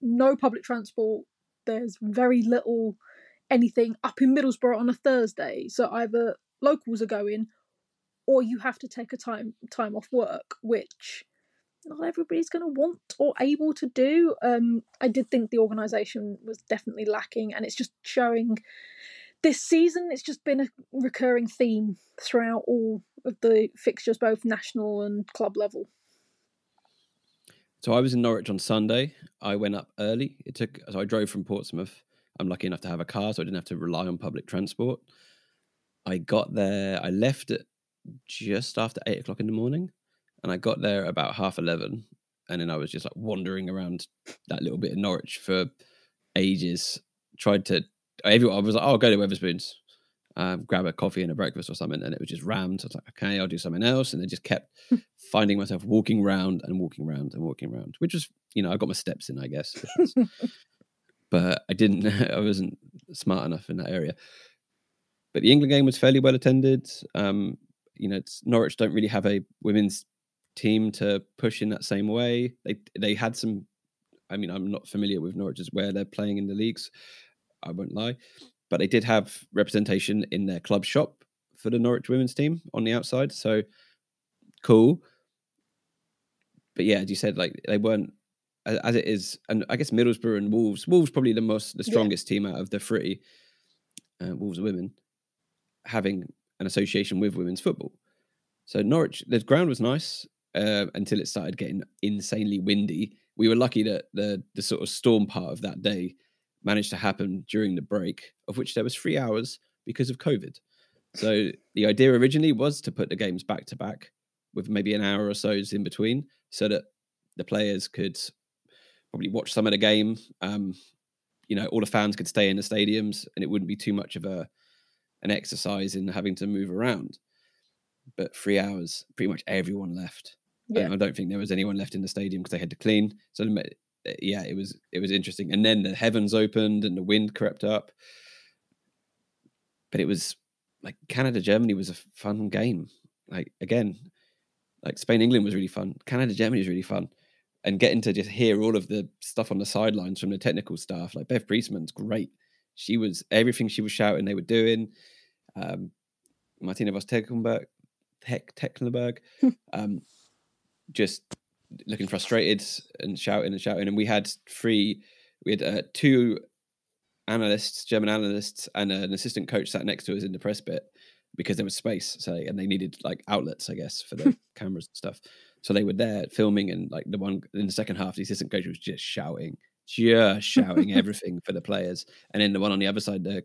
no public transport, there's very little anything up in Middlesbrough on a Thursday. So either locals are going or you have to take a time time off work, which not everybody's going to want or able to do. Um, I did think the organisation was definitely lacking, and it's just showing this season. It's just been a recurring theme throughout all of the fixtures, both national and club level. So I was in Norwich on Sunday. I went up early. It took so I drove from Portsmouth. I'm lucky enough to have a car, so I didn't have to rely on public transport. I got there. I left at just after eight o'clock in the morning, and I got there about half eleven, and then I was just like wandering around that little bit of Norwich for ages. Tried to everyone. I was like, oh, I'll go to Wetherspoons, um, grab a coffee and a breakfast or something, and it was just rammed. So I was like, okay, I'll do something else, and I just kept finding myself walking around and walking around and walking around, which was, you know, I got my steps in, I guess. but I didn't. I wasn't smart enough in that area. But the England game was fairly well attended. Um, you know, Norwich don't really have a women's team to push in that same way. They they had some. I mean, I'm not familiar with Norwich's where they're playing in the leagues. I won't lie, but they did have representation in their club shop for the Norwich women's team on the outside. So cool. But yeah, as you said, like they weren't as it is, and I guess Middlesbrough and Wolves. Wolves probably the most the strongest yeah. team out of the three. Uh, Wolves women having an association with women's football. So Norwich, the ground was nice uh, until it started getting insanely windy. We were lucky that the the sort of storm part of that day managed to happen during the break, of which there was three hours because of COVID. So the idea originally was to put the games back to back with maybe an hour or so in between, so that the players could probably watch some of the game. Um, you know, all the fans could stay in the stadiums, and it wouldn't be too much of a an exercise in having to move around. But three hours, pretty much everyone left. Yeah. I don't think there was anyone left in the stadium because they had to clean. So eh, yeah, it was it was interesting. And then the heavens opened and the wind crept up. But it was like Canada Germany was a fun game. Like again, like Spain England was really fun. Canada Germany was really fun. And getting to just hear all of the stuff on the sidelines from the technical staff, like Bev Priestman's great. She was everything she was shouting they were doing. Um, Martina Voss Tecklenburg, Tecklenburg, um, just looking frustrated and shouting and shouting. And we had three, we had uh, two analysts, German analysts, and an assistant coach sat next to us in the press bit because there was space. So and they needed like outlets, I guess, for the cameras and stuff. So they were there filming, and like the one in the second half, the assistant coach was just shouting, just shouting everything for the players. And then the one on the other side, the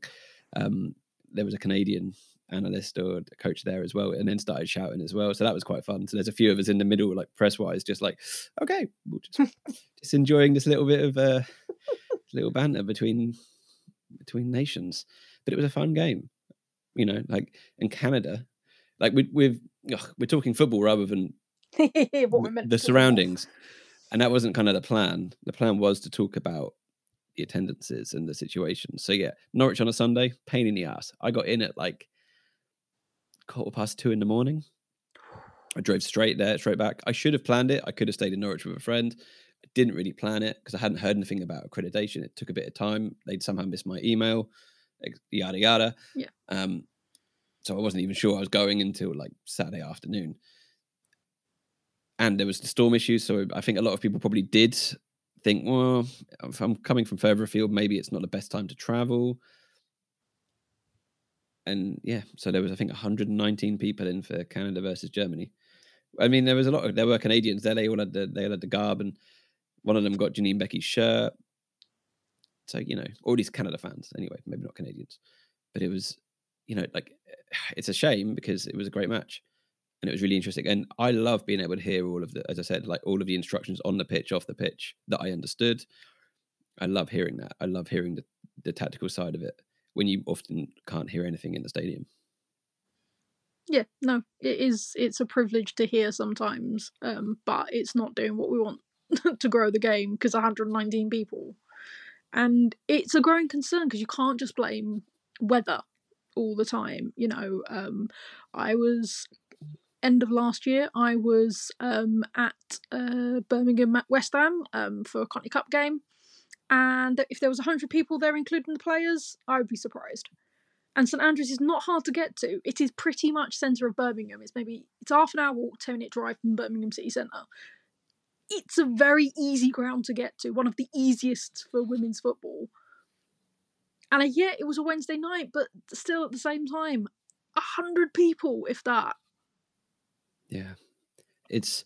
um, there was a Canadian analyst or coach there as well, and then started shouting as well. So that was quite fun. So there's a few of us in the middle, like press wise, just like, okay, we'll just just enjoying this little bit of uh, little banter between between nations. But it was a fun game, you know. Like in Canada, like we, we've we're talking football rather than the surroundings, and that wasn't kind of the plan. The plan was to talk about the attendances and the situation. So yeah, Norwich on a Sunday, pain in the ass. I got in at like quarter past two in the morning. I drove straight there, straight back. I should have planned it. I could have stayed in Norwich with a friend. I didn't really plan it because I hadn't heard anything about accreditation. It took a bit of time. They'd somehow missed my email, yada yada. Yeah. Um, so I wasn't even sure I was going until like Saturday afternoon. And there was the storm issue, so I think a lot of people probably did think, well, if I'm coming from further afield, maybe it's not the best time to travel and yeah, so there was I think 119 people in for Canada versus Germany. I mean, there was a lot of there were Canadians there. They all had the they all had the garb, and one of them got Janine Beckie's shirt. So you know, all these Canada fans anyway, maybe not Canadians, but it was you know like it's a shame because it was a great match and it was really interesting. And I love being able to hear all of the, as I said, like all of the instructions on the pitch, off the pitch that I understood. I love hearing that. I love hearing the the tactical side of it when you often can't hear anything in the stadium. Yeah, no, it is. It's a privilege to hear sometimes, um, but it's not doing what we want to grow the game because 119 people, and it's a growing concern because you can't just blame weather all the time. You know, um, I was end of last year. I was um, at uh, Birmingham at West Ham um, for a County Cup game, and if there was 100 people there including the players i would be surprised. And st andrews is not hard to get to. It is pretty much centre of birmingham. It's maybe it's half an hour walk 10 minute drive from birmingham city centre. It's a very easy ground to get to one of the easiest for women's football. And yeah it was a wednesday night but still at the same time a hundred people if that yeah it's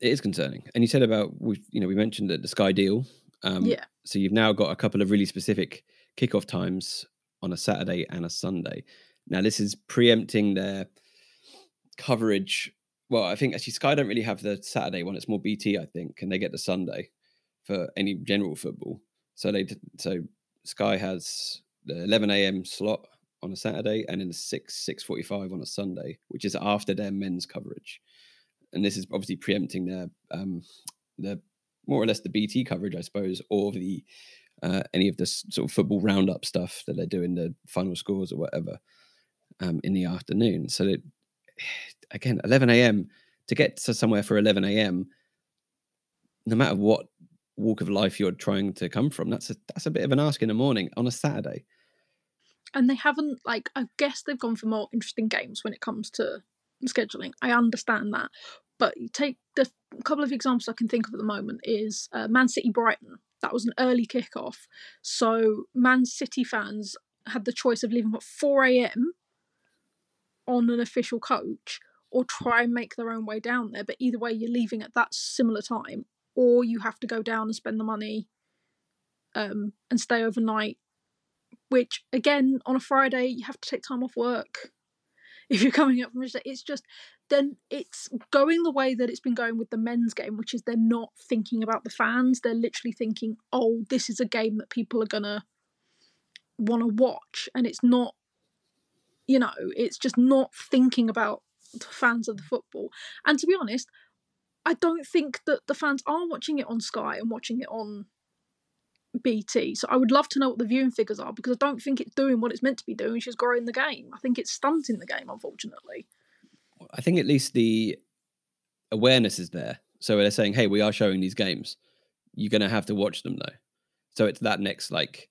it is concerning and you said about we you know we mentioned that the sky deal um, yeah. So you've now got a couple of really specific kickoff times on a Saturday and a Sunday. Now, this is preempting their coverage. Well, I think actually Sky don't really have the Saturday one. It's more BT, I think, and they get the Sunday for any general football. So they so Sky has the 11 a.m. slot on a Saturday and then the 6 6:45 on a Sunday, which is after their men's coverage. And this is obviously preempting their um the more or less the BT coverage, I suppose, or the uh, any of this sort of football roundup stuff that they're doing, the final scores or whatever, um, in the afternoon. So that again, 11 a.m. to get to somewhere for 11 a.m. No matter what walk of life you're trying to come from, that's a that's a bit of an ask in the morning on a Saturday. And they haven't like I guess they've gone for more interesting games when it comes to scheduling. I understand that, but you take the couple of examples I can think of at the moment is uh, Man City Brighton. That was an early kickoff, so Man City fans had the choice of leaving at 4 a.m. on an official coach or try and make their own way down there. But either way, you're leaving at that similar time, or you have to go down and spend the money um, and stay overnight. Which again, on a Friday, you have to take time off work if you're coming up from a It's just then it's going the way that it's been going with the men's game, which is they're not thinking about the fans. They're literally thinking, oh, this is a game that people are gonna want to watch, and it's not. You know, it's just not thinking about the fans of the football. And to be honest, I don't think that the fans are watching it on Sky and watching it on BT. So I would love to know what the viewing figures are because I don't think it's doing what it's meant to be doing, She's growing the game. I think it's stunting the game, unfortunately. I think at least the awareness is there. So they're saying, hey, we are showing these games. You're going to have to watch them though. So it's that next, like,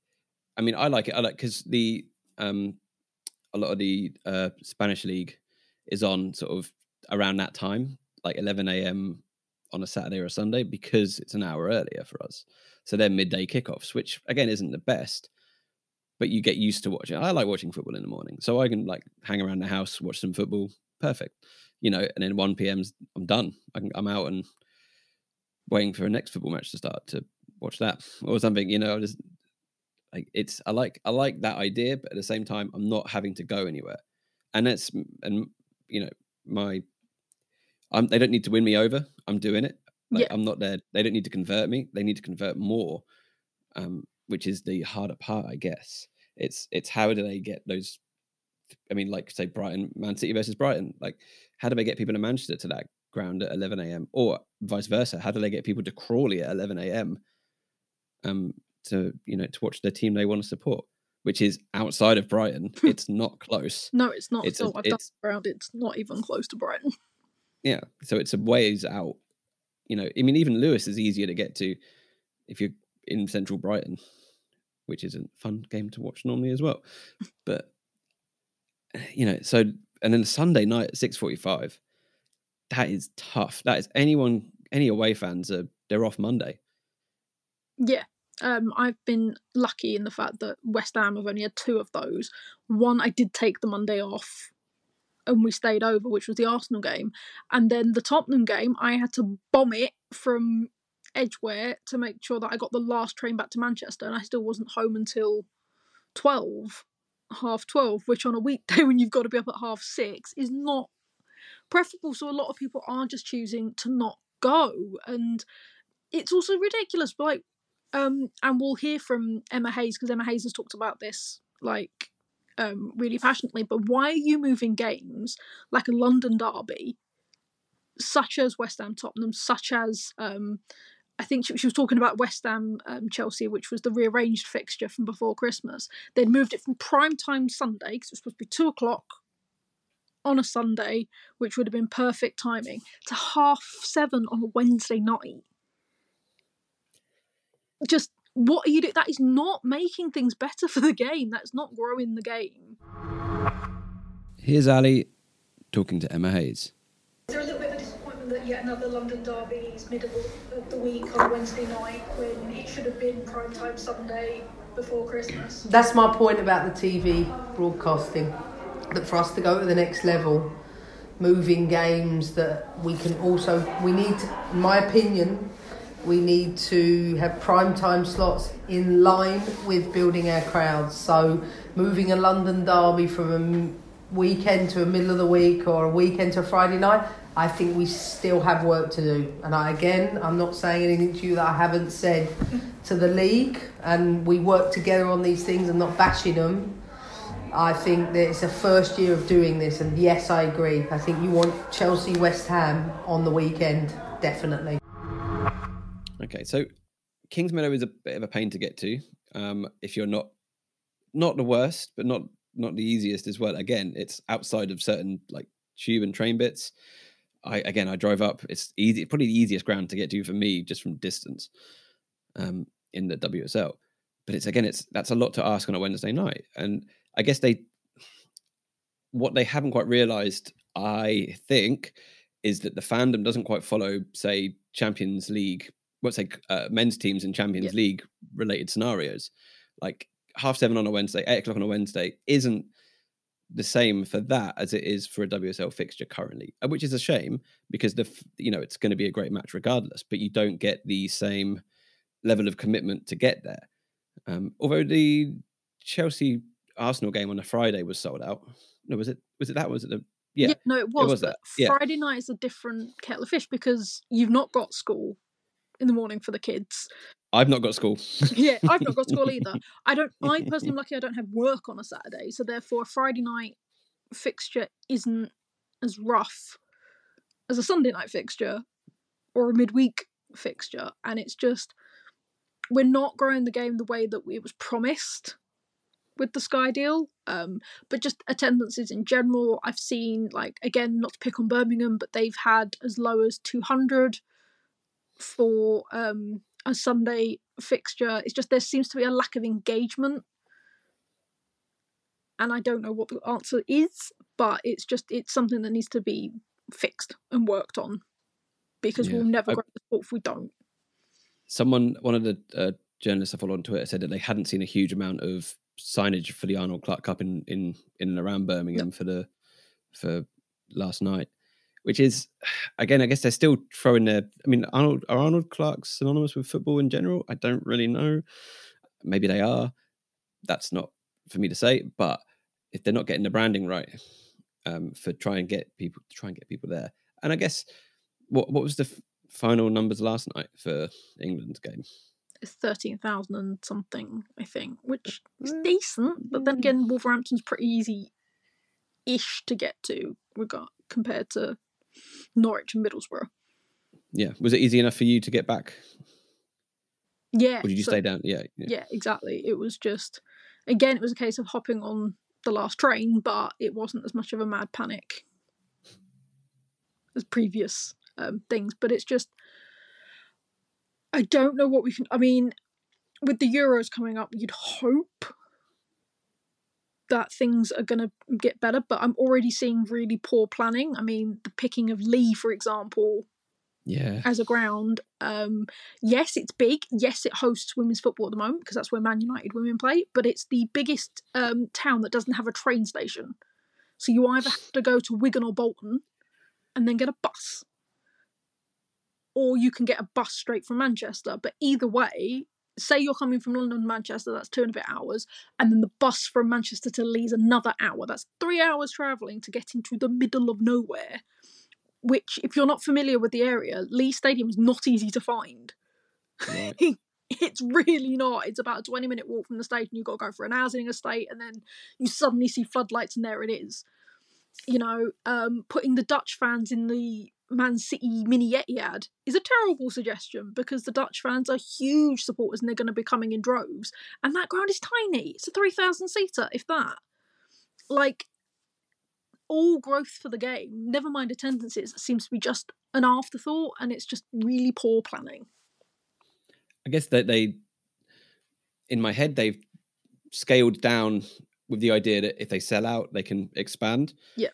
I mean, I like it. I like because the, um, a lot of the uh, Spanish league is on sort of around that time, like 11 a.m. on a Saturday or a Sunday, because it's an hour earlier for us. So they're midday kickoffs, which again isn't the best, but you get used to watching. I like watching football in the morning, so I can like hang around the house, watch some football, perfect. You know, and then 1 p.m.'s I'm done. I can, I'm out and waiting for a next football match to start to watch that or something. You know, just like it's I like I like that idea, but at the same time, I'm not having to go anywhere, and that's and you know my I'm, they don't need to win me over. I'm doing it. Like, yeah. I'm not there. They don't need to convert me. They need to convert more, um, which is the harder part, I guess. It's it's how do they get those I mean, like say Brighton, Man City versus Brighton. Like, how do they get people to Manchester to that ground at 11 a.m. or vice versa? How do they get people to Crawley at 11 a.m. um to you know to watch their team they want to support, which is outside of Brighton. it's not close. No, it's not. It's a, I've done around. It's not even close to Brighton. Yeah, so it's a ways out. You know, I mean, even Lewes is easier to get to if you're in central Brighton, which is a fun game to watch normally as well. But you know, so and then Sunday night at six forty five, that is tough. That is anyone any away fans are they're off Monday. Yeah. Um, I've been lucky in the fact that West Ham have only had two of those. One I did take the Monday off and we stayed over, which was the Arsenal game. And then the Tottenham game, I had to bomb it from Edgware to make sure that I got the last train back to Manchester, and I still wasn't home until 12 half 12, which on a weekday when you've got to be up at half six is not preferable. So a lot of people are just choosing to not go. And it's also ridiculous. But like, um, and we'll hear from Emma Hayes because Emma Hayes has talked about this like um really passionately. But why are you moving games like a London derby, such as West Ham Tottenham, such as um I think she, she was talking about West Ham um, Chelsea, which was the rearranged fixture from before Christmas. They'd moved it from prime time Sunday because it was supposed to be two o'clock on a Sunday, which would have been perfect timing, to half seven on a Wednesday night. Just what are you doing? That is not making things better for the game. That's not growing the game. Here's Ali talking to Emma Hayes. Is there a little bit of a disappointment that yet another London derby is middle of the week on Wednesday night when it should have been prime time Sunday before Christmas? That's my point about the TV broadcasting. That for us to go to the next level, moving games that we can also we need, to, in my opinion, We need to have prime time slots in line with building our crowds. So, moving a London derby from a weekend to a middle of the week or a weekend to a Friday night, I think we still have work to do. And I, again, I'm not saying anything to you that I haven't said to the league, and we work together on these things and not bashing them. I think that it's a first year of doing this, and yes, I agree. I think you want Chelsea West Ham on the weekend, definitely. Okay, so Kingsmeadow is a bit of a pain to get to um, if you're not not the worst, but not not the easiest as well. Again, it's outside of certain like tube and train bits. I again, I drive up. It's easy, probably the easiest ground to get to for me, just from distance, um, in the WSL. But it's again, it's that's a lot to ask on a Wednesday night, and I guess they what they haven't quite realised, I think, is that the fandom doesn't quite follow, say, Champions League, what's like uh, men's teams in Champions Yeah. League related scenarios. Like half seven on a Wednesday, eight o'clock on a Wednesday isn't the same for that as it is for a WSL fixture currently, uh, which is a shame because the you know it's going to be a great match regardless, but you don't get the same level of commitment to get there. Um, although the Chelsea Arsenal game on a Friday was sold out. No, was it? Was it that? Was it the? Yeah, no, it was. was but that, yeah. Friday night is a different kettle of fish because you've not got school in the morning for the kids. I've not got school. yeah, I've not got school either. I don't. I personally am lucky. I don't have work on a Saturday, so therefore a Friday night fixture isn't as rough as a Sunday night fixture or a midweek fixture, and it's just we're not growing the game the way that it was promised with the Sky deal. Um, but just attendances in general, I've seen like again not to pick on Birmingham, but they've had as low as two hundred for um a Sunday fixture. It's just there seems to be a lack of engagement. And I don't know what the answer is, but it's just it's something that needs to be fixed and worked on because Yeah, we'll never I- grow the sport if we don't. Someone, one of the uh, journalists I follow on Twitter, said that they hadn't seen a huge amount of signage for the Arnold Clark Cup in in in and around Birmingham for the for last night, which is again, I guess they're still throwing their. I mean, Arnold are Arnold Clarks synonymous with football in general? I don't really know. Maybe they are. That's not for me to say. But if they're not getting the branding right um, for try and get people to try and get people there, and I guess what what was the f- final numbers last night for England's game? It's thirteen thousand and something, I think, which is Mm. decent. But then again, Wolverhampton's pretty easy ish to get to regard compared to Norwich and Middlesbrough. Yeah, was it easy enough for you to get back, Yeah. or did you so- stay down? Yeah, yeah, exactly. It was just, again, it was a case of hopping on the last train, but it wasn't as much of a mad panic as previous um, things. But it's just, I don't know what we can. I mean, with the Euros coming up, you'd hope that things are going to get better, but I'm already seeing really poor planning. I mean, the picking of Leigh, for example, yeah. as a ground. Um, yes, it's big. Yes, it hosts women's football at the moment because that's where Man United women play. But it's the biggest um, town that doesn't have a train station. So you either have to go to Wigan or Bolton and then get a bus, or you can get a bus straight from Manchester. But either way, say you're coming from London to Manchester, that's two and a bit hours, and then the bus from Manchester to Leeds another hour. That's three hours travelling to get into the middle of nowhere which, if you're not familiar with the area, Leigh Stadium is not easy to find. Right. it's really not. It's about a 20 minute walk from the station. You've got to go for an housing estate, and then you suddenly see floodlights, and there it is. You know, um, putting the Dutch fans in the Man City mini Etihad is a terrible suggestion because the Dutch fans are huge supporters and they're going to be coming in droves. And that ground is tiny. It's a 3,000 seater, if that. Like, all growth for the game, never mind attendances, seems to be just an afterthought and it's just really poor planning. I guess that they, in my head, they've scaled down with the idea that if they sell out, they can expand. Yeah.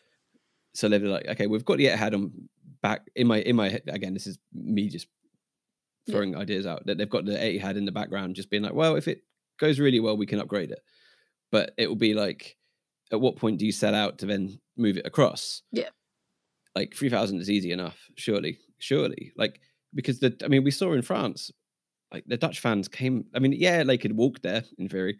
So they're like, okay, we've got the Etihad on back in my in my head. Again, this is me just Yeah. throwing ideas out that they've got the eighty Etihad in the background, just being like, well, if it goes really well, we can upgrade it. But it will be like, at what point do you sell out to then move it across? Yeah. Like three thousand is easy enough, surely, surely. Like because the I mean we saw in France like the Dutch fans came. I mean, yeah, they could walk there in theory,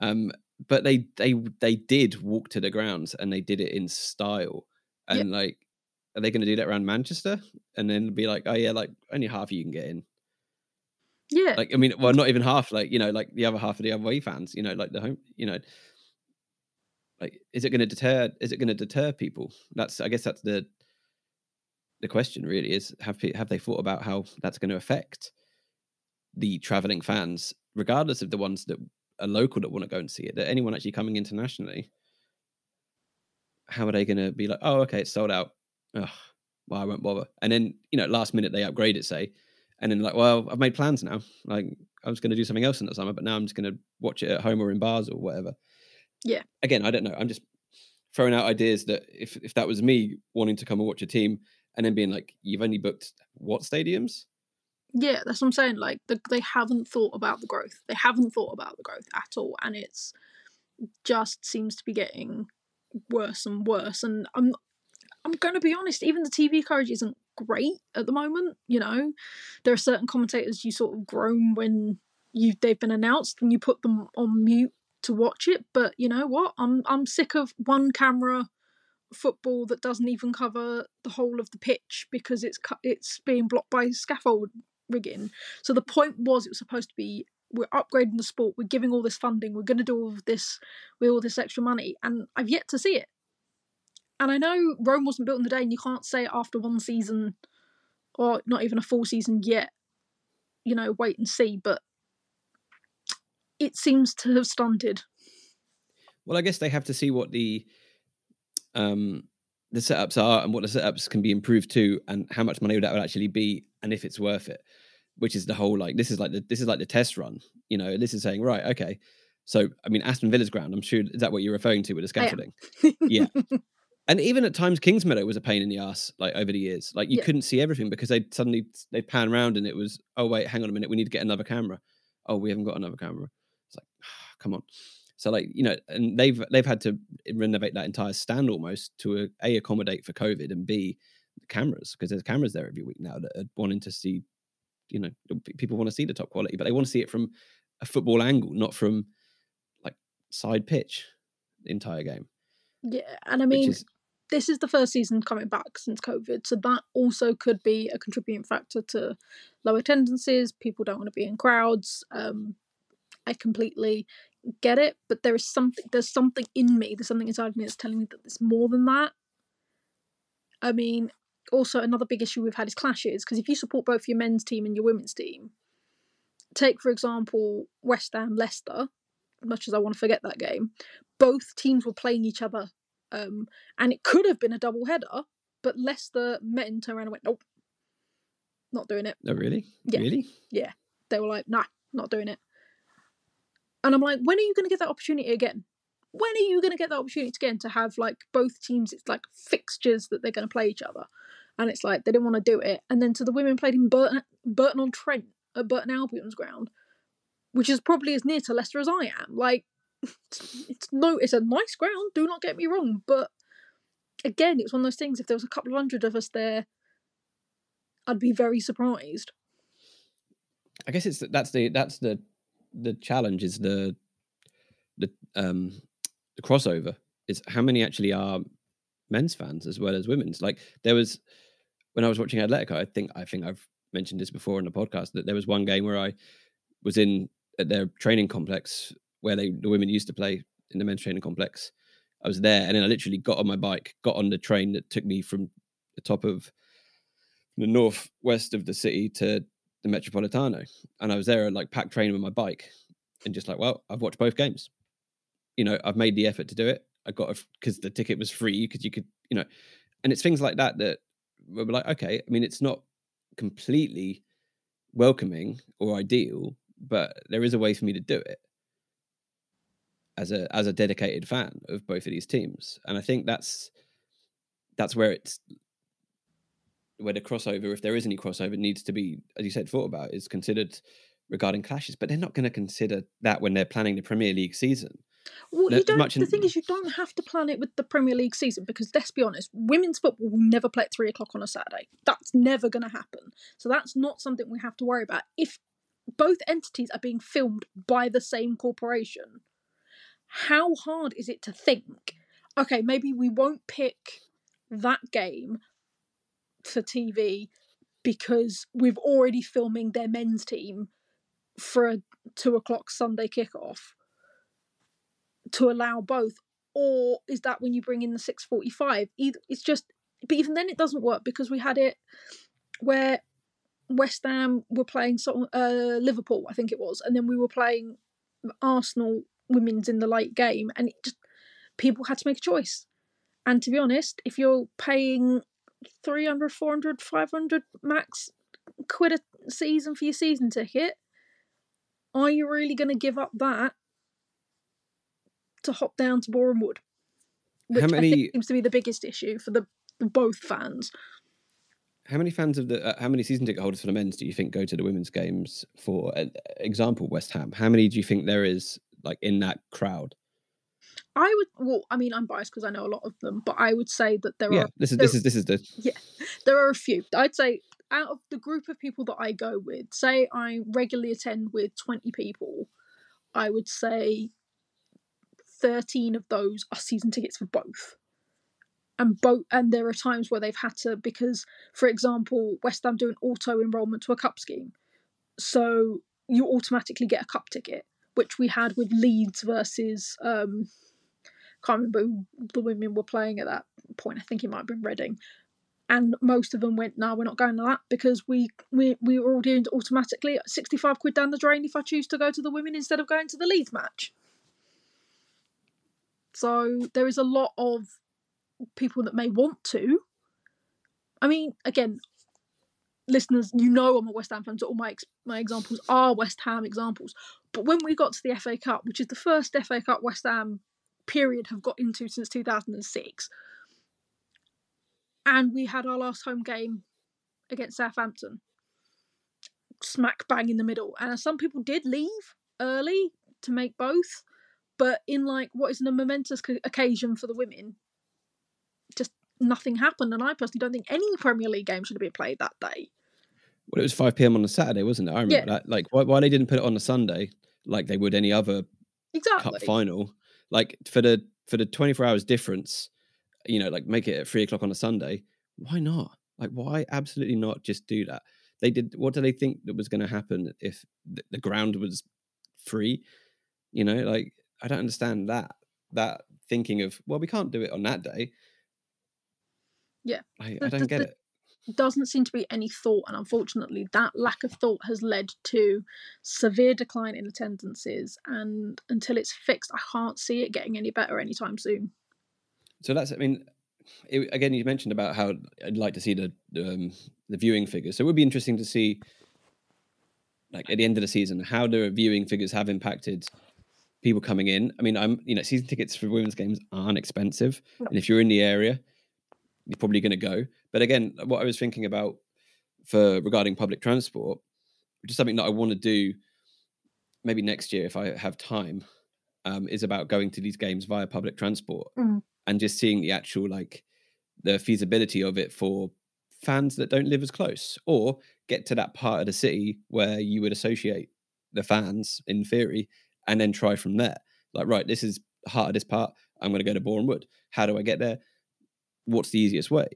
um, but they they they did walk to the grounds and they did it in style. And yep. like, are they going to do that around Manchester and then be like, oh yeah, like only half of you can get in? Yeah. Like I mean, well, not even half. Like you know, like the other half of the away fans. You know, like the home. You know, like is it going to deter? Is it going to deter people? That's I guess that's the the question. Really, is have have they thought about how that's going to affect the traveling fans, regardless of the ones that are local that want to go and see it, that anyone actually coming internationally, how are they going to be like, oh, okay, it's sold out. Ugh, well, I won't bother. And then, you know, last minute they upgrade it, say, and then like, well, I've made plans now. Like, I was going to do something else in the summer, but now I'm just going to watch it at home or in bars or whatever. Yeah. Again, I don't know. I'm just throwing out ideas that if if that was me wanting to come and watch a team and then being like, you've only booked what stadiums? Yeah, that's what I'm saying. Like the, they haven't thought about the growth. They haven't thought about the growth at all, and it's just seems to be getting worse and worse. And I'm I'm going to be honest. Even the TV coverage isn't great at the moment. You know, there are certain commentators you sort of groan when you they've been announced and you put them on mute to watch it. But you know what? I'm I'm sick of one camera football that doesn't even cover the whole of the pitch because it's it's being blocked by scaffold rigging. So the point was it was supposed to be we're upgrading the sport, we're giving all this funding, we're going to do all this with all this extra money, and I've yet to see it. And I know Rome wasn't built in the day, and you can't say after one season, or not even a full season yet, you know, wait and see, but it seems to have stunted. Well, I guess they have to see what the um the setups are and what the setups can be improved to and how much money that would actually be and if it's worth it which is the whole like this is like the this is like the test run you know? This is saying right okay. So i mean aston villa's ground i'm sure is that what you're referring to with the scaffolding? yeah and even at times kingsmeadow was a pain in the ass like over the years like you yeah. couldn't see everything because they suddenly they pan around and it was oh wait hang on a minute we need to get another camera oh we haven't got another camera it's like oh, come on so like you know, and they've they've had to renovate that entire stand almost to a, a accommodate for COVID and b cameras because there's cameras there every week now that are wanting to see, you know, people want to see the top quality, but they want to see it from a football angle, not from like side pitch the entire game. Yeah, and I mean. Is, this is the first season coming back since COVID, so that also could be a contributing factor to low attendances. People don't want to be in crowds. Um, I completely get it, but there is something there's something in me, there's something inside me that's telling me that there's more than that. I mean, also another big issue we've had is clashes, because if you support both your men's team and your women's team, take for example West Ham Leicester, as much as I want to forget that game, both teams were playing each other. Um, and it could have been a double header, but Leicester met and turned around and went, Nope, not doing it. Oh really? Yeah. Really? Yeah. They were like, nah, not doing it. And I'm like, when are you going to get that opportunity again? When are you going to get that opportunity again to have like both teams? It's like fixtures that they're going to play each other, and it's like they didn't want to do it. And then to the women played in Burton, Burton on Trent at Burton Albion's ground, which is probably as near to Leicester as I am. Like, it's no, it's a nice ground. Do not get me wrong, but again, it's one of those things. If there was a couple of hundred of us there, I'd be very surprised. I guess it's that's the that's the the challenge is the the um the crossover is how many actually are men's fans as well as women's. Like there was when I was watching Atletico, I think I think I've mentioned this before on the podcast that there was one game where I was in at their training complex where they the women used to play in the men's training complex. I was there and then I literally got on my bike, got on the train that took me from the top of the northwest of the city to the Metropolitano, and I was there like packed train with my bike, and just like, well, I've watched both games. You know, I've made the effort to do it. I got because the ticket was free because you could, you know, and it's things like that that we're like, okay, I mean, it's not completely welcoming or ideal, but there is a way for me to do it as a as a dedicated fan of both of these teams, and I think that's that's where it's where the crossover, if there is any crossover, needs to be, as you said, thought about, is considered regarding clashes. But they're not going to consider that when they're planning the Premier League season. Well, No, you don't. the in- thing is, you don't have to plan it with the Premier League season because let's be honest, women's football will never play at three o'clock on a Saturday. That's never going to happen. So that's not something we have to worry about. If both entities are being filmed by the same corporation, how hard is it to think? Okay, maybe we won't pick that game for TV because we've already filming their men's team for a two o'clock Sunday kickoff to allow both, or is that when you bring in the six forty five? Either it's just, but even then it doesn't work because we had it where West Ham were playing uh, Liverpool, I think it was, and then we were playing Arsenal women's in the late game, and it just people had to make a choice. And to be honest, if you're paying 300, 400, 500 max quid a season for your season ticket, are you really going to give up that to hop down to Boreham Wood? Which How I many- think seems to be the biggest issue for the, the both fans. How many fans of the uh, how many season ticket holders for the men's do you think go to the women's games? For uh, example, West Ham. How many do you think there is like in that crowd? I would, well, I mean, I'm biased because I know a lot of them, but I would say that there yeah, are this is this is this is the yeah, there are a few. I'd say out of the group of people that I go with, say I regularly attend with 20 people, I would say 13 of those are season tickets for both. And both and there are times where they've had to because, for example, West Ham do an auto enrolment to a cup scheme. So you automatically get a cup ticket, which we had with Leeds versus um can't remember who the women were playing at that point. I think it might have been Reading and most of them went, "No, we're not going to that because we we we were all doing automatically at sixty five quid down the drain if I choose to go to the women instead of going to the Leeds match." So there is a lot of people that may want to. I mean, again, listeners, you know I'm a West Ham fan, so all my ex- my examples are West Ham examples. But when we got to the FA Cup, which is the first FA Cup West Ham period have got into since 2006, and we had our last home game against Southampton, smack bang in the middle. And some people did leave early to make both, but in like what is a momentous occasion for the women, just nothing happened. And I personally don't think any Premier League game should have been played that day. Well, it was five p.m. on a Saturday, wasn't it? I remember Yeah. that. Like, why, why they didn't put it on a Sunday like they would any other Exactly. cup final? Like for the for the twenty four hours difference, you know, like make it at three o'clock on a Sunday. Why not? Like, why absolutely not just do that? They did. What do they think that was going to happen if the, the ground was free? You know, like I don't understand that that thinking of well, we can't do it on that day. Yeah. I, The- I don't the- get the- it. Doesn't seem to be any thought, and unfortunately, that lack of thought has led to severe decline in attendances. And until it's fixed, I can't see it getting any better anytime soon. So that's, I mean, it, again, you mentioned about how I'd like to see the um, the viewing figures. So it would be interesting to see, like at the end of the season, how the viewing figures have impacted people coming in. I mean, I'm, you know, season tickets for women's games aren't expensive, No. and if you're in the area, you're probably going to go. But again, what I was thinking about for regarding public transport, which is something that I want to do, maybe next year if I have time, um, is about going to these games via public transport Mm. and just seeing the actual like the feasibility of it for fans that don't live as close or get to that part of the city where you would associate the fans in theory and then try from there like right this is the heart of this part i'm going to go to Boreham Wood how do i get there what's the easiest way?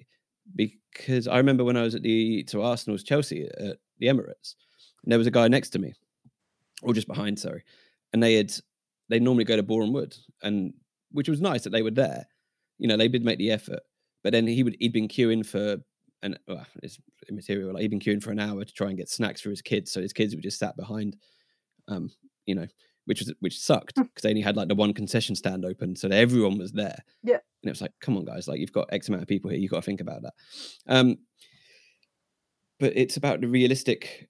Because i remember when i was at the to arsenal's chelsea at the emirates and there was a guy next to me or just behind sorry and they had they normally go to Boreham Wood and which was nice that they were there. You know they did make the effort but then he would he'd been queuing for an well, it's immaterial like he'd been queuing for an hour to try and get snacks for his kids so his kids were just sat behind um you know which was which sucked because they only had like the one concession stand open so that everyone was there. Yeah. and it was like come on guys like you've got x amount of people here you've got to think about that. Um but it's about the realistic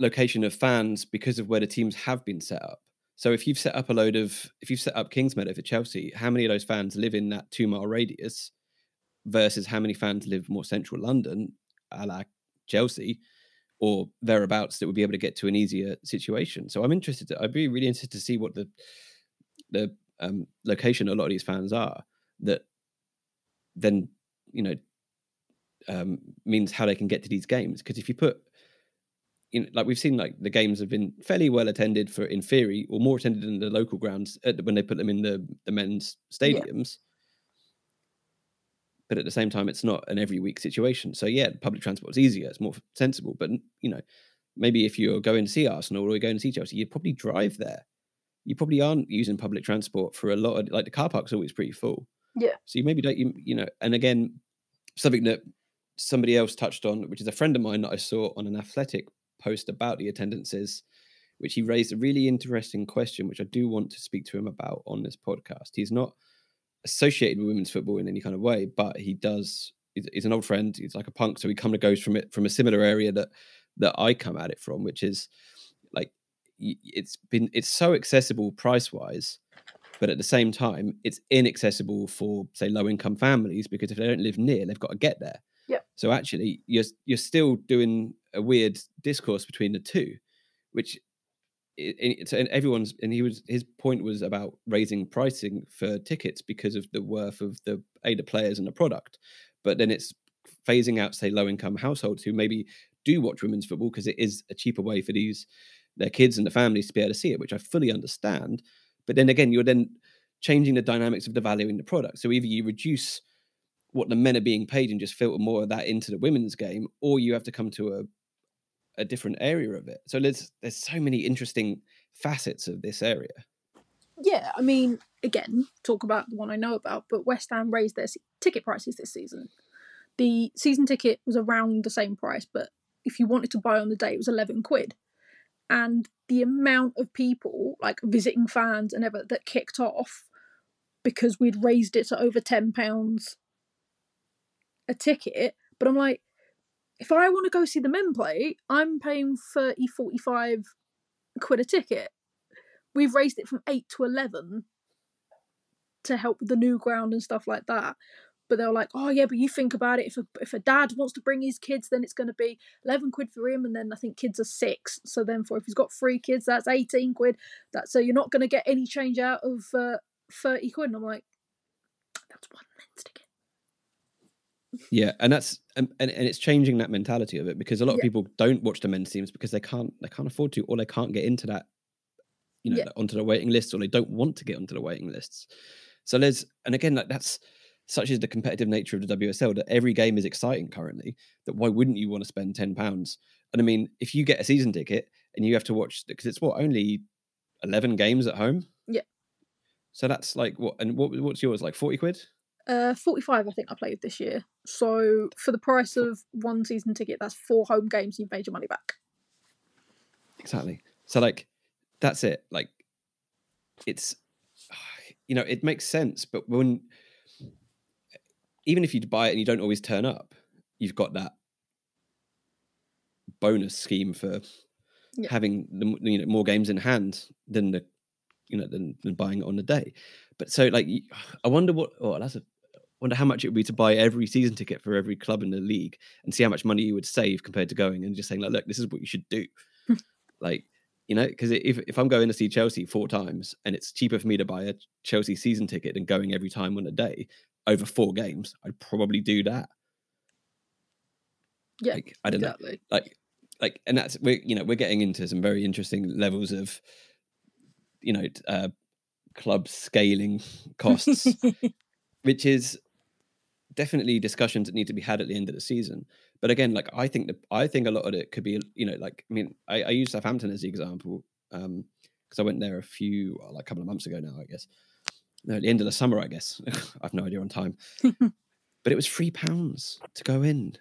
location of fans because of where the teams have been set up. So if you've set up a load of if you've set up Kingsmeadow for Chelsea, how many of those fans live in that two mile radius versus how many fans live more central London, a la Chelsea, or thereabouts that would be able to get to an easier situation. So I'm interested to, I'd be really interested to see what the the um, location a lot of these fans are, that then you know um, means how they can get to these games. Because if you put you know, like we've seen, like the games have been fairly well attended for, in theory, or more attended than the local grounds when they put them in the the men's stadiums. Yeah. But at the same time, it's not an every week situation. So yeah, public transport is easier; it's more sensible. But you know, maybe if you're going to see Arsenal or you're going to see Chelsea, you'd probably drive there. You probably aren't using public transport for a lot of like the car park's always pretty full. Yeah. So you maybe don't you you know, and again, something that somebody else touched on, which is a friend of mine that I saw on an athletic post about the attendances, which he raised a really interesting question, which I do want to speak to him about on this podcast. He's not associated with women's football in any kind of way, but he does. He's, he's an old friend. He's like a punk, so he kind of goes from it from a similar area that that I come at it from, which is like it's been it's so accessible price wise but at the same time it's inaccessible for say low income families because if they don't live near they've got to get there yeah so actually you're you're still doing a weird discourse between the two which and everyone's and he was his point was about raising pricing for tickets because of the worth of the a the players and the product but then it's phasing out say low income households who maybe do watch women's football because it is a cheaper way for these their kids and the families to be able to see it which i fully understand but then again, you're then changing the dynamics of the value in the product. So either you reduce what the men are being paid and just filter more of that into the women's game, or you have to come to a a different area of it. So there's there's so many interesting facets of this area. Yeah, I mean, again, talk about the one I know about, but West Ham raised their ticket prices this season. The season ticket was around the same price, but if you wanted to buy on the day, it was eleven quid and the amount of people like visiting fans and ever that kicked off because we'd raised it to over 10 pounds a ticket but i'm like if i want to go see the men play i'm paying 30 45 quid a ticket we've raised it from 8 to 11 to help with the new ground and stuff like that but they were like, oh yeah, but you think about it. If a if a dad wants to bring his kids, then it's going to be eleven quid for him, and then I think kids are six. So then for if he's got three kids, that's eighteen quid. That so you're not going to get any change out of uh, thirty quid. And I'm like, that's one men's ticket. Yeah, and that's and, and, it's changing that mentality of it because a lot of people don't watch the men's teams because they can't they can't afford to or they can't get into that you know yeah. onto the waiting lists or they don't want to get onto the waiting lists. So there's and again like that's such is the competitive nature of the WSL that every game is exciting currently. That why wouldn't you want to spend ten pounds? And I mean, if you get a season ticket and you have to watch because it's what only eleven games at home. Yeah. So that's like what and what what's yours like forty quid? Uh, forty five. I think I played this year. So for the price of one season ticket, that's four home games. You've made your money back. Exactly. So like, that's it. Like, it's you know it makes sense, but when even if you buy it and you don't always turn up, you've got that bonus scheme for yeah. having the you know more games in hand than the you know than, than buying it on the day. But so like I wonder what oh that's a wonder how much it would be to buy every season ticket for every club in the league and see how much money you would save compared to going and just saying like look this is what you should do. like you know because if if I'm going to see Chelsea four times and it's cheaper for me to buy a Chelsea season ticket than going every time on a day, over four games, I'd probably do that. Yeah, like, I don't exactly. know, like, like, and that's we're you know we're getting into some very interesting levels of, you know, uh, club scaling costs, which is definitely discussions that need to be had at the end of the season. But again, like I think that I think a lot of it could be, you know, like I mean, I, I use Southampton as the example because um, I went there a few, like a couple of months ago now, I guess no, at the end of the summer, I guess. I've no idea on time. but it was three pounds to go in.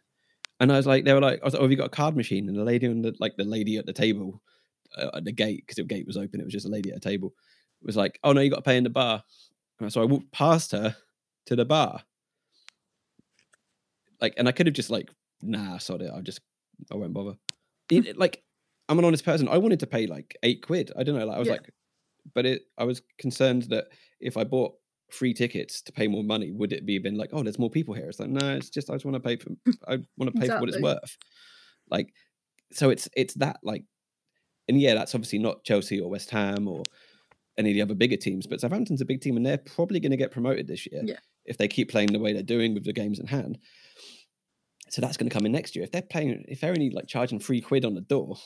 And I was like, they were like, I was like, oh, have you got a card machine? And the lady on the like the lady at the table uh, at the gate, because the gate was open, it was just a lady at a table, was like, oh no, you got to pay in the bar. And so I walked past her to the bar. Like, and I could have just like, nah, sorry, I just, I won't bother. Hmm. It, like, I'm an honest person. I wanted to pay like eight quid. I don't know. Like, I was yeah. like, but it, I was concerned that if I bought free tickets to pay more money, would it be been like, oh, there's more people here? It's like, no, it's just I just want to pay for I want to pay exactly. for what it's worth. Like, so it's it's that like, and yeah, that's obviously not Chelsea or West Ham or any of the other bigger teams. But Southampton's a big team, and they're probably going to get promoted this year Yeah. if they keep playing the way they're doing with the games in hand. So that's going to come in next year. If they're playing, if they're only like charging three quid on the door,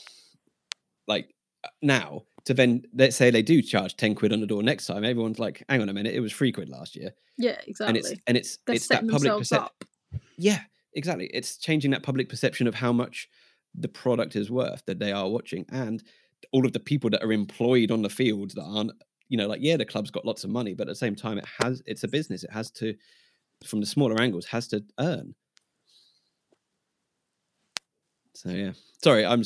like now to then let's say they do charge ten quid on the door next time, everyone's like, hang on a minute, it was three quid last year, Yeah, exactly. and it's and it's They're it's that public perception. Yeah, exactly. It's changing that public perception of how much the product is worth that they are watching, and all of the people that are employed on the field that aren't, you know, like yeah, the club's got lots of money, but at the same time, it has it's a business. It has to, from the smaller angles, has to earn. So yeah, sorry, I'm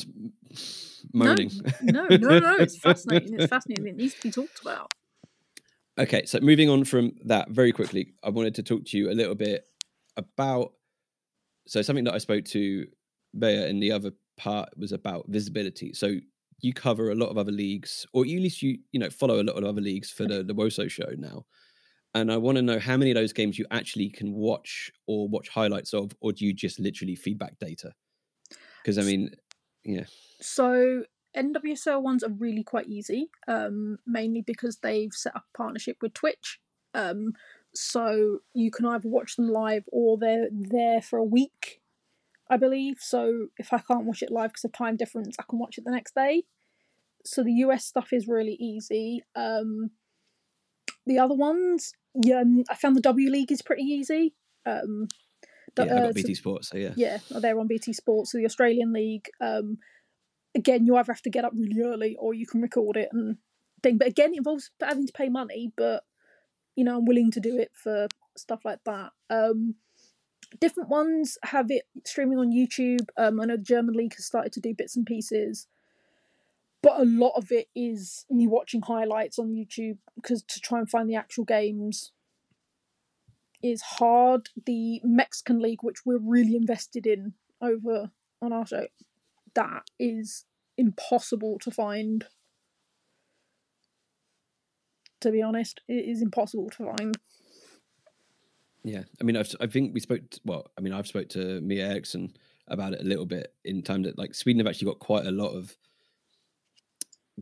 moaning. No, no, no, no. It's fascinating. It's fascinating. It needs to be talked about. Okay, so moving on from that very quickly, I wanted to talk to you a little bit about so something that I spoke to Bea in the other part was about visibility. So you cover a lot of other leagues, or at least you you know follow a lot of other leagues for the the Woso show now. And I want to know how many of those games you actually can watch or watch highlights of, or do you just literally feedback data? Because I mean, yeah, So NWSL ones are really quite easy, um, mainly because they've set up a partnership with Twitch. Um, so you can either watch them live or they're there for a week, I believe. So if I can't watch it live because of time difference, I can watch it the next day. So the US stuff is really easy. Um, the other ones, yeah, I found the W League is pretty easy. Um, yeah, I uh, got so- BT Sports, so yeah. yeah, they're on BT Sports. So the Australian League, um, again, you either have to get up really early or you can record it and thing. But again, it involves having to pay money. But you know, I'm willing to do it for stuff like that. Um, different ones have it streaming on YouTube. Um, I know the German League has started to do bits and pieces. But a lot of it is me watching highlights on YouTube because to try and find the actual games is hard. The Mexican League, which we're really invested in over on our show, that is impossible to find. To be honest, it is impossible to find. Yeah, I mean, I've, I think we spoke. To, well, I mean, I've spoke to Mia Eriksson about it a little bit in time that like Sweden have actually got quite a lot of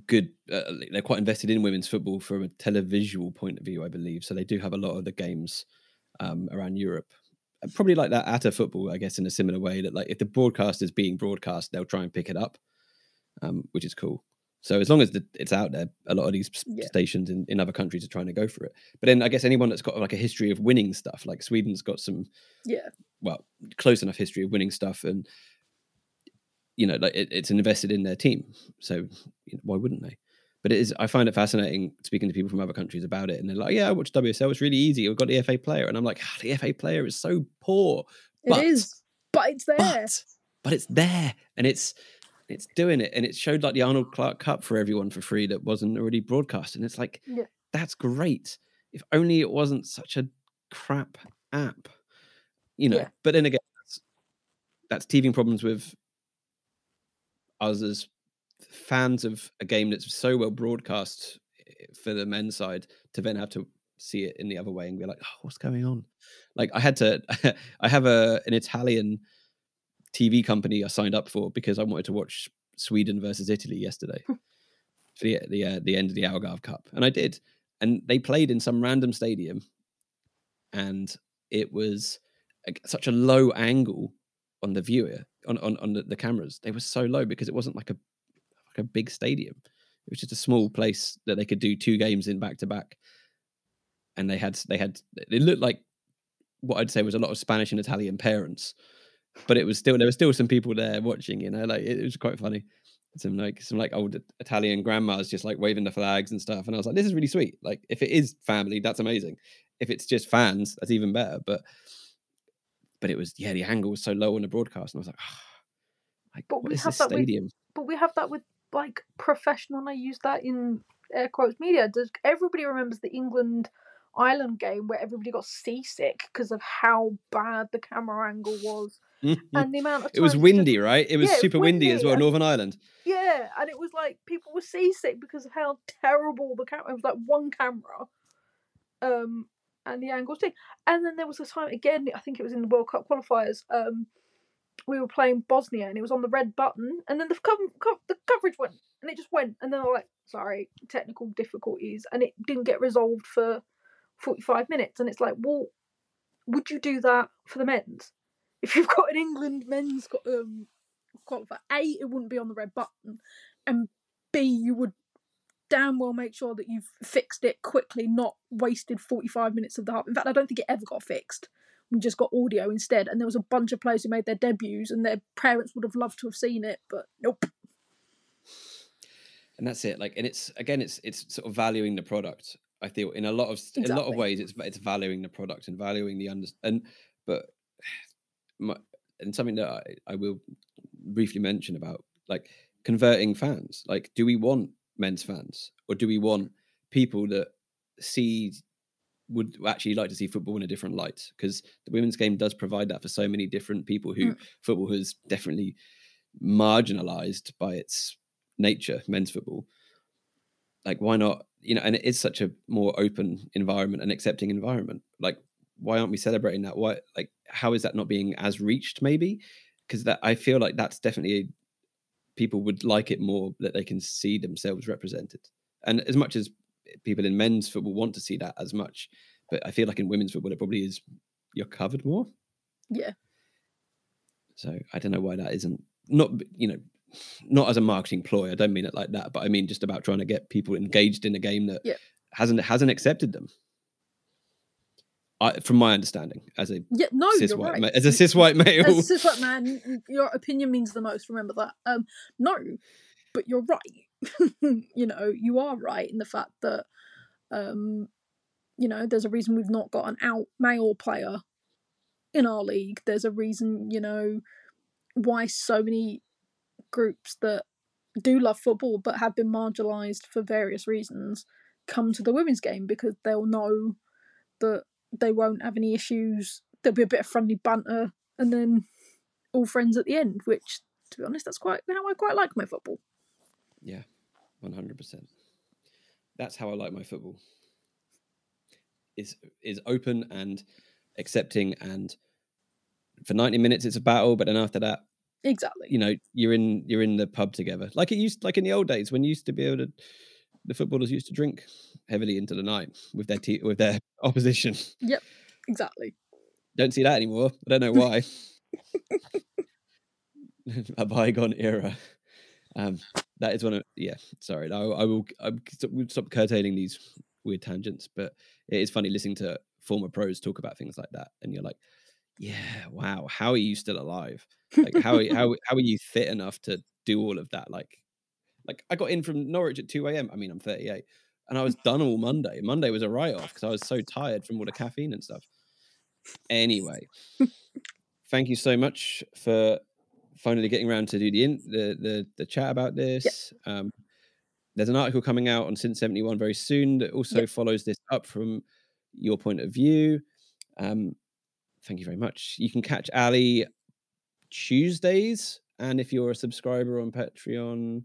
good. Uh, they're quite invested in women's football from a televisual point of view, I believe. So they do have a lot of the games um, around Europe. Probably like that at a football, I guess, in a similar way that like if the broadcast is being broadcast, they'll try and pick it up, um, which is cool. So as long as the, it's out there, a lot of these Yeah. stations in, in other countries are trying to go for it. But then I guess anyone that's got like a history of winning stuff, like Sweden's got some Yeah, well close enough history of winning stuff and you know like it, it's invested in their team so you know, why wouldn't they but it is i find it fascinating speaking to people from other countries about it and they're like yeah i watched wsl it's really easy we've got the fa player and i'm like ah, the fa player is so poor But, it is, But- but it's there. but but it's there and it's it's doing it and it showed like the arnold clark cup for everyone for free that wasn't already broadcast and it's like Yeah. that's great if only it wasn't such a crap app you know Yeah. but then again that's, that's teething problems with us as fans of a game that's so well broadcast eh, for the men's side to then have to see it in the other way and be like oh what's going on? Like i had to i have a an italian tv company i signed up for because i wanted to watch sweden versus italy yesterday for the the, uh, the end of the algarve cup and i did and they played in some random stadium and it was a, such a low angle on the viewer on on, on the, the cameras. They were so low because it wasn't like a a big stadium. It was just a small place that they could do two games in back to back and they had they had it looked like what i'd say was a lot of spanish and italian parents but it was still there were still some people there watching you know like it, was quite funny. Some like some like old italian grandmas just like waving the flags and stuff. And i was like this is really sweet. Like if it is family that's amazing. If it's just fans that's even better. But but it was yeah the angle was so low on the broadcast and i was like ah, like But what is have this that with- stadium? but we have that with like professional and i use that in air quotes media. Does everybody remembers the england ireland game where everybody got seasick because of how bad the camera angle was and the amount of it was windy just- right? It was Yeah, it was super windy as well and- northern ireland. Yeah and it was like people were seasick because of how terrible the camera it was like one camera um and the angle thing. and then there was a time again i think it was in the world cup qualifiers um we were playing bosnia and it was on the red button and then the, co- co- the coverage went and it just went. And then I like, sorry, technical difficulties, and it didn't get resolved for 45 minutes. And it's like, well, would you do that for the men's? If you've got an England men's um, qualifier, A, it wouldn't be on the red button, and B, you would damn well make sure that you've fixed it quickly, not wasted 45 minutes of the half. In fact, I don't think it ever got fixed. We just got audio instead, and there was a bunch of players who made their debuts, and their parents would have loved to have seen it, but nope. And that's it. Like, and it's again, it's it's sort of valuing the product. I feel in a lot of exactly. in a lot of ways, it's it's valuing the product and valuing the under and but my, and something that I, I will briefly mention about like converting fans. Like, do we want men's fans, or do we want people that see would actually like to see football in a different light? Because the women's game does provide that for so many different people who mm. football has definitely marginalized by its nature, men's football. Like, why not? You know, and it is such a more open environment and accepting environment. Like, why aren't we celebrating that? Why, like, how is that not being as reached? Maybe because that I feel like that's definitely a people would like it more that they can see themselves represented. And as much as people in men's football want to see that as much, but I feel like in women's football it probably is you're covered more. Yeah. So I don't know why that isn't not you know not as a marketing ploy. I don't mean it like that, but I mean just about trying to get people engaged in a game that yeah. hasn't hasn't accepted them. I, from my understanding, as a yeah, no, cis white right. ma- as a cis white male, as a cis white man, your opinion means the most. Remember that. Um, no, but you're right. you know, you are right in the fact that, um, you know, there's a reason we've not got an out male player in our league. There's a reason, you know, why so many groups that do love football but have been marginalised for various reasons come to the women's game because they'll know that they won't have any issues. There'll be a bit of friendly banter, and then all friends at the end. Which, to be honest, that's quite how I quite like my football. Yeah, one hundred percent. That's how I like my football. Is is open and accepting, and for ninety minutes it's a battle, but then after that, exactly, you know, you're in you're in the pub together, like it used like in the old days when you used to be able to the footballers used to drink heavily into the night with their te- with their opposition. Yep, exactly. Don't see that anymore. I don't know why. a bygone era. Um, that is one of yeah. Sorry, I, I will. I will stop curtailing these weird tangents, but it is funny listening to former pros talk about things like that, and you're like, yeah, wow, how are you still alive? Like, how how how are you fit enough to do all of that? Like, like I got in from Norwich at 2 a.m. I mean, I'm 38 and I was done all Monday. Monday was a write off because I was so tired from all the caffeine and stuff. Anyway, thank you so much for finally getting around to do the in, the, the the chat about this. Yep. Um, there's an article coming out on Sin 71 very soon that also yep. follows this up from your point of view. Um, thank you very much. You can catch Ali Tuesdays, and if you're a subscriber on Patreon,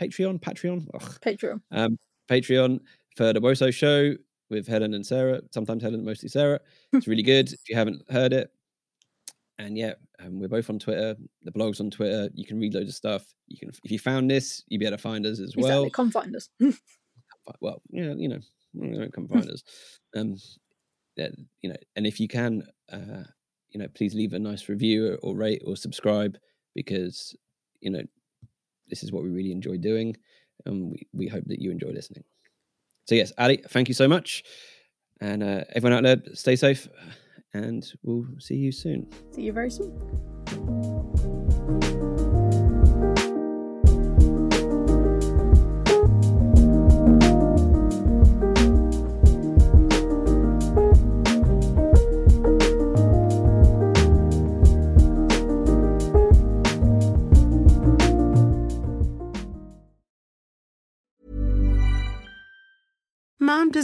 Patreon, Patreon, Ugh. Patreon, um, Patreon for the Woso Show with Helen and Sarah. Sometimes Helen, mostly Sarah. It's really good. If you haven't heard it, and yeah, um, we're both on Twitter. The blog's on Twitter. You can read loads of stuff. You can, if you found this, you'd be able to find us as well. Come find us. well, yeah, you know, don't come find us. Um, yeah, you know, and if you can, uh, you know, please leave a nice review or, or rate or subscribe because you know this is what we really enjoy doing, and we, we hope that you enjoy listening. So, yes, Ali, thank you so much. And uh, everyone out there, stay safe, and we'll see you soon. See you very soon.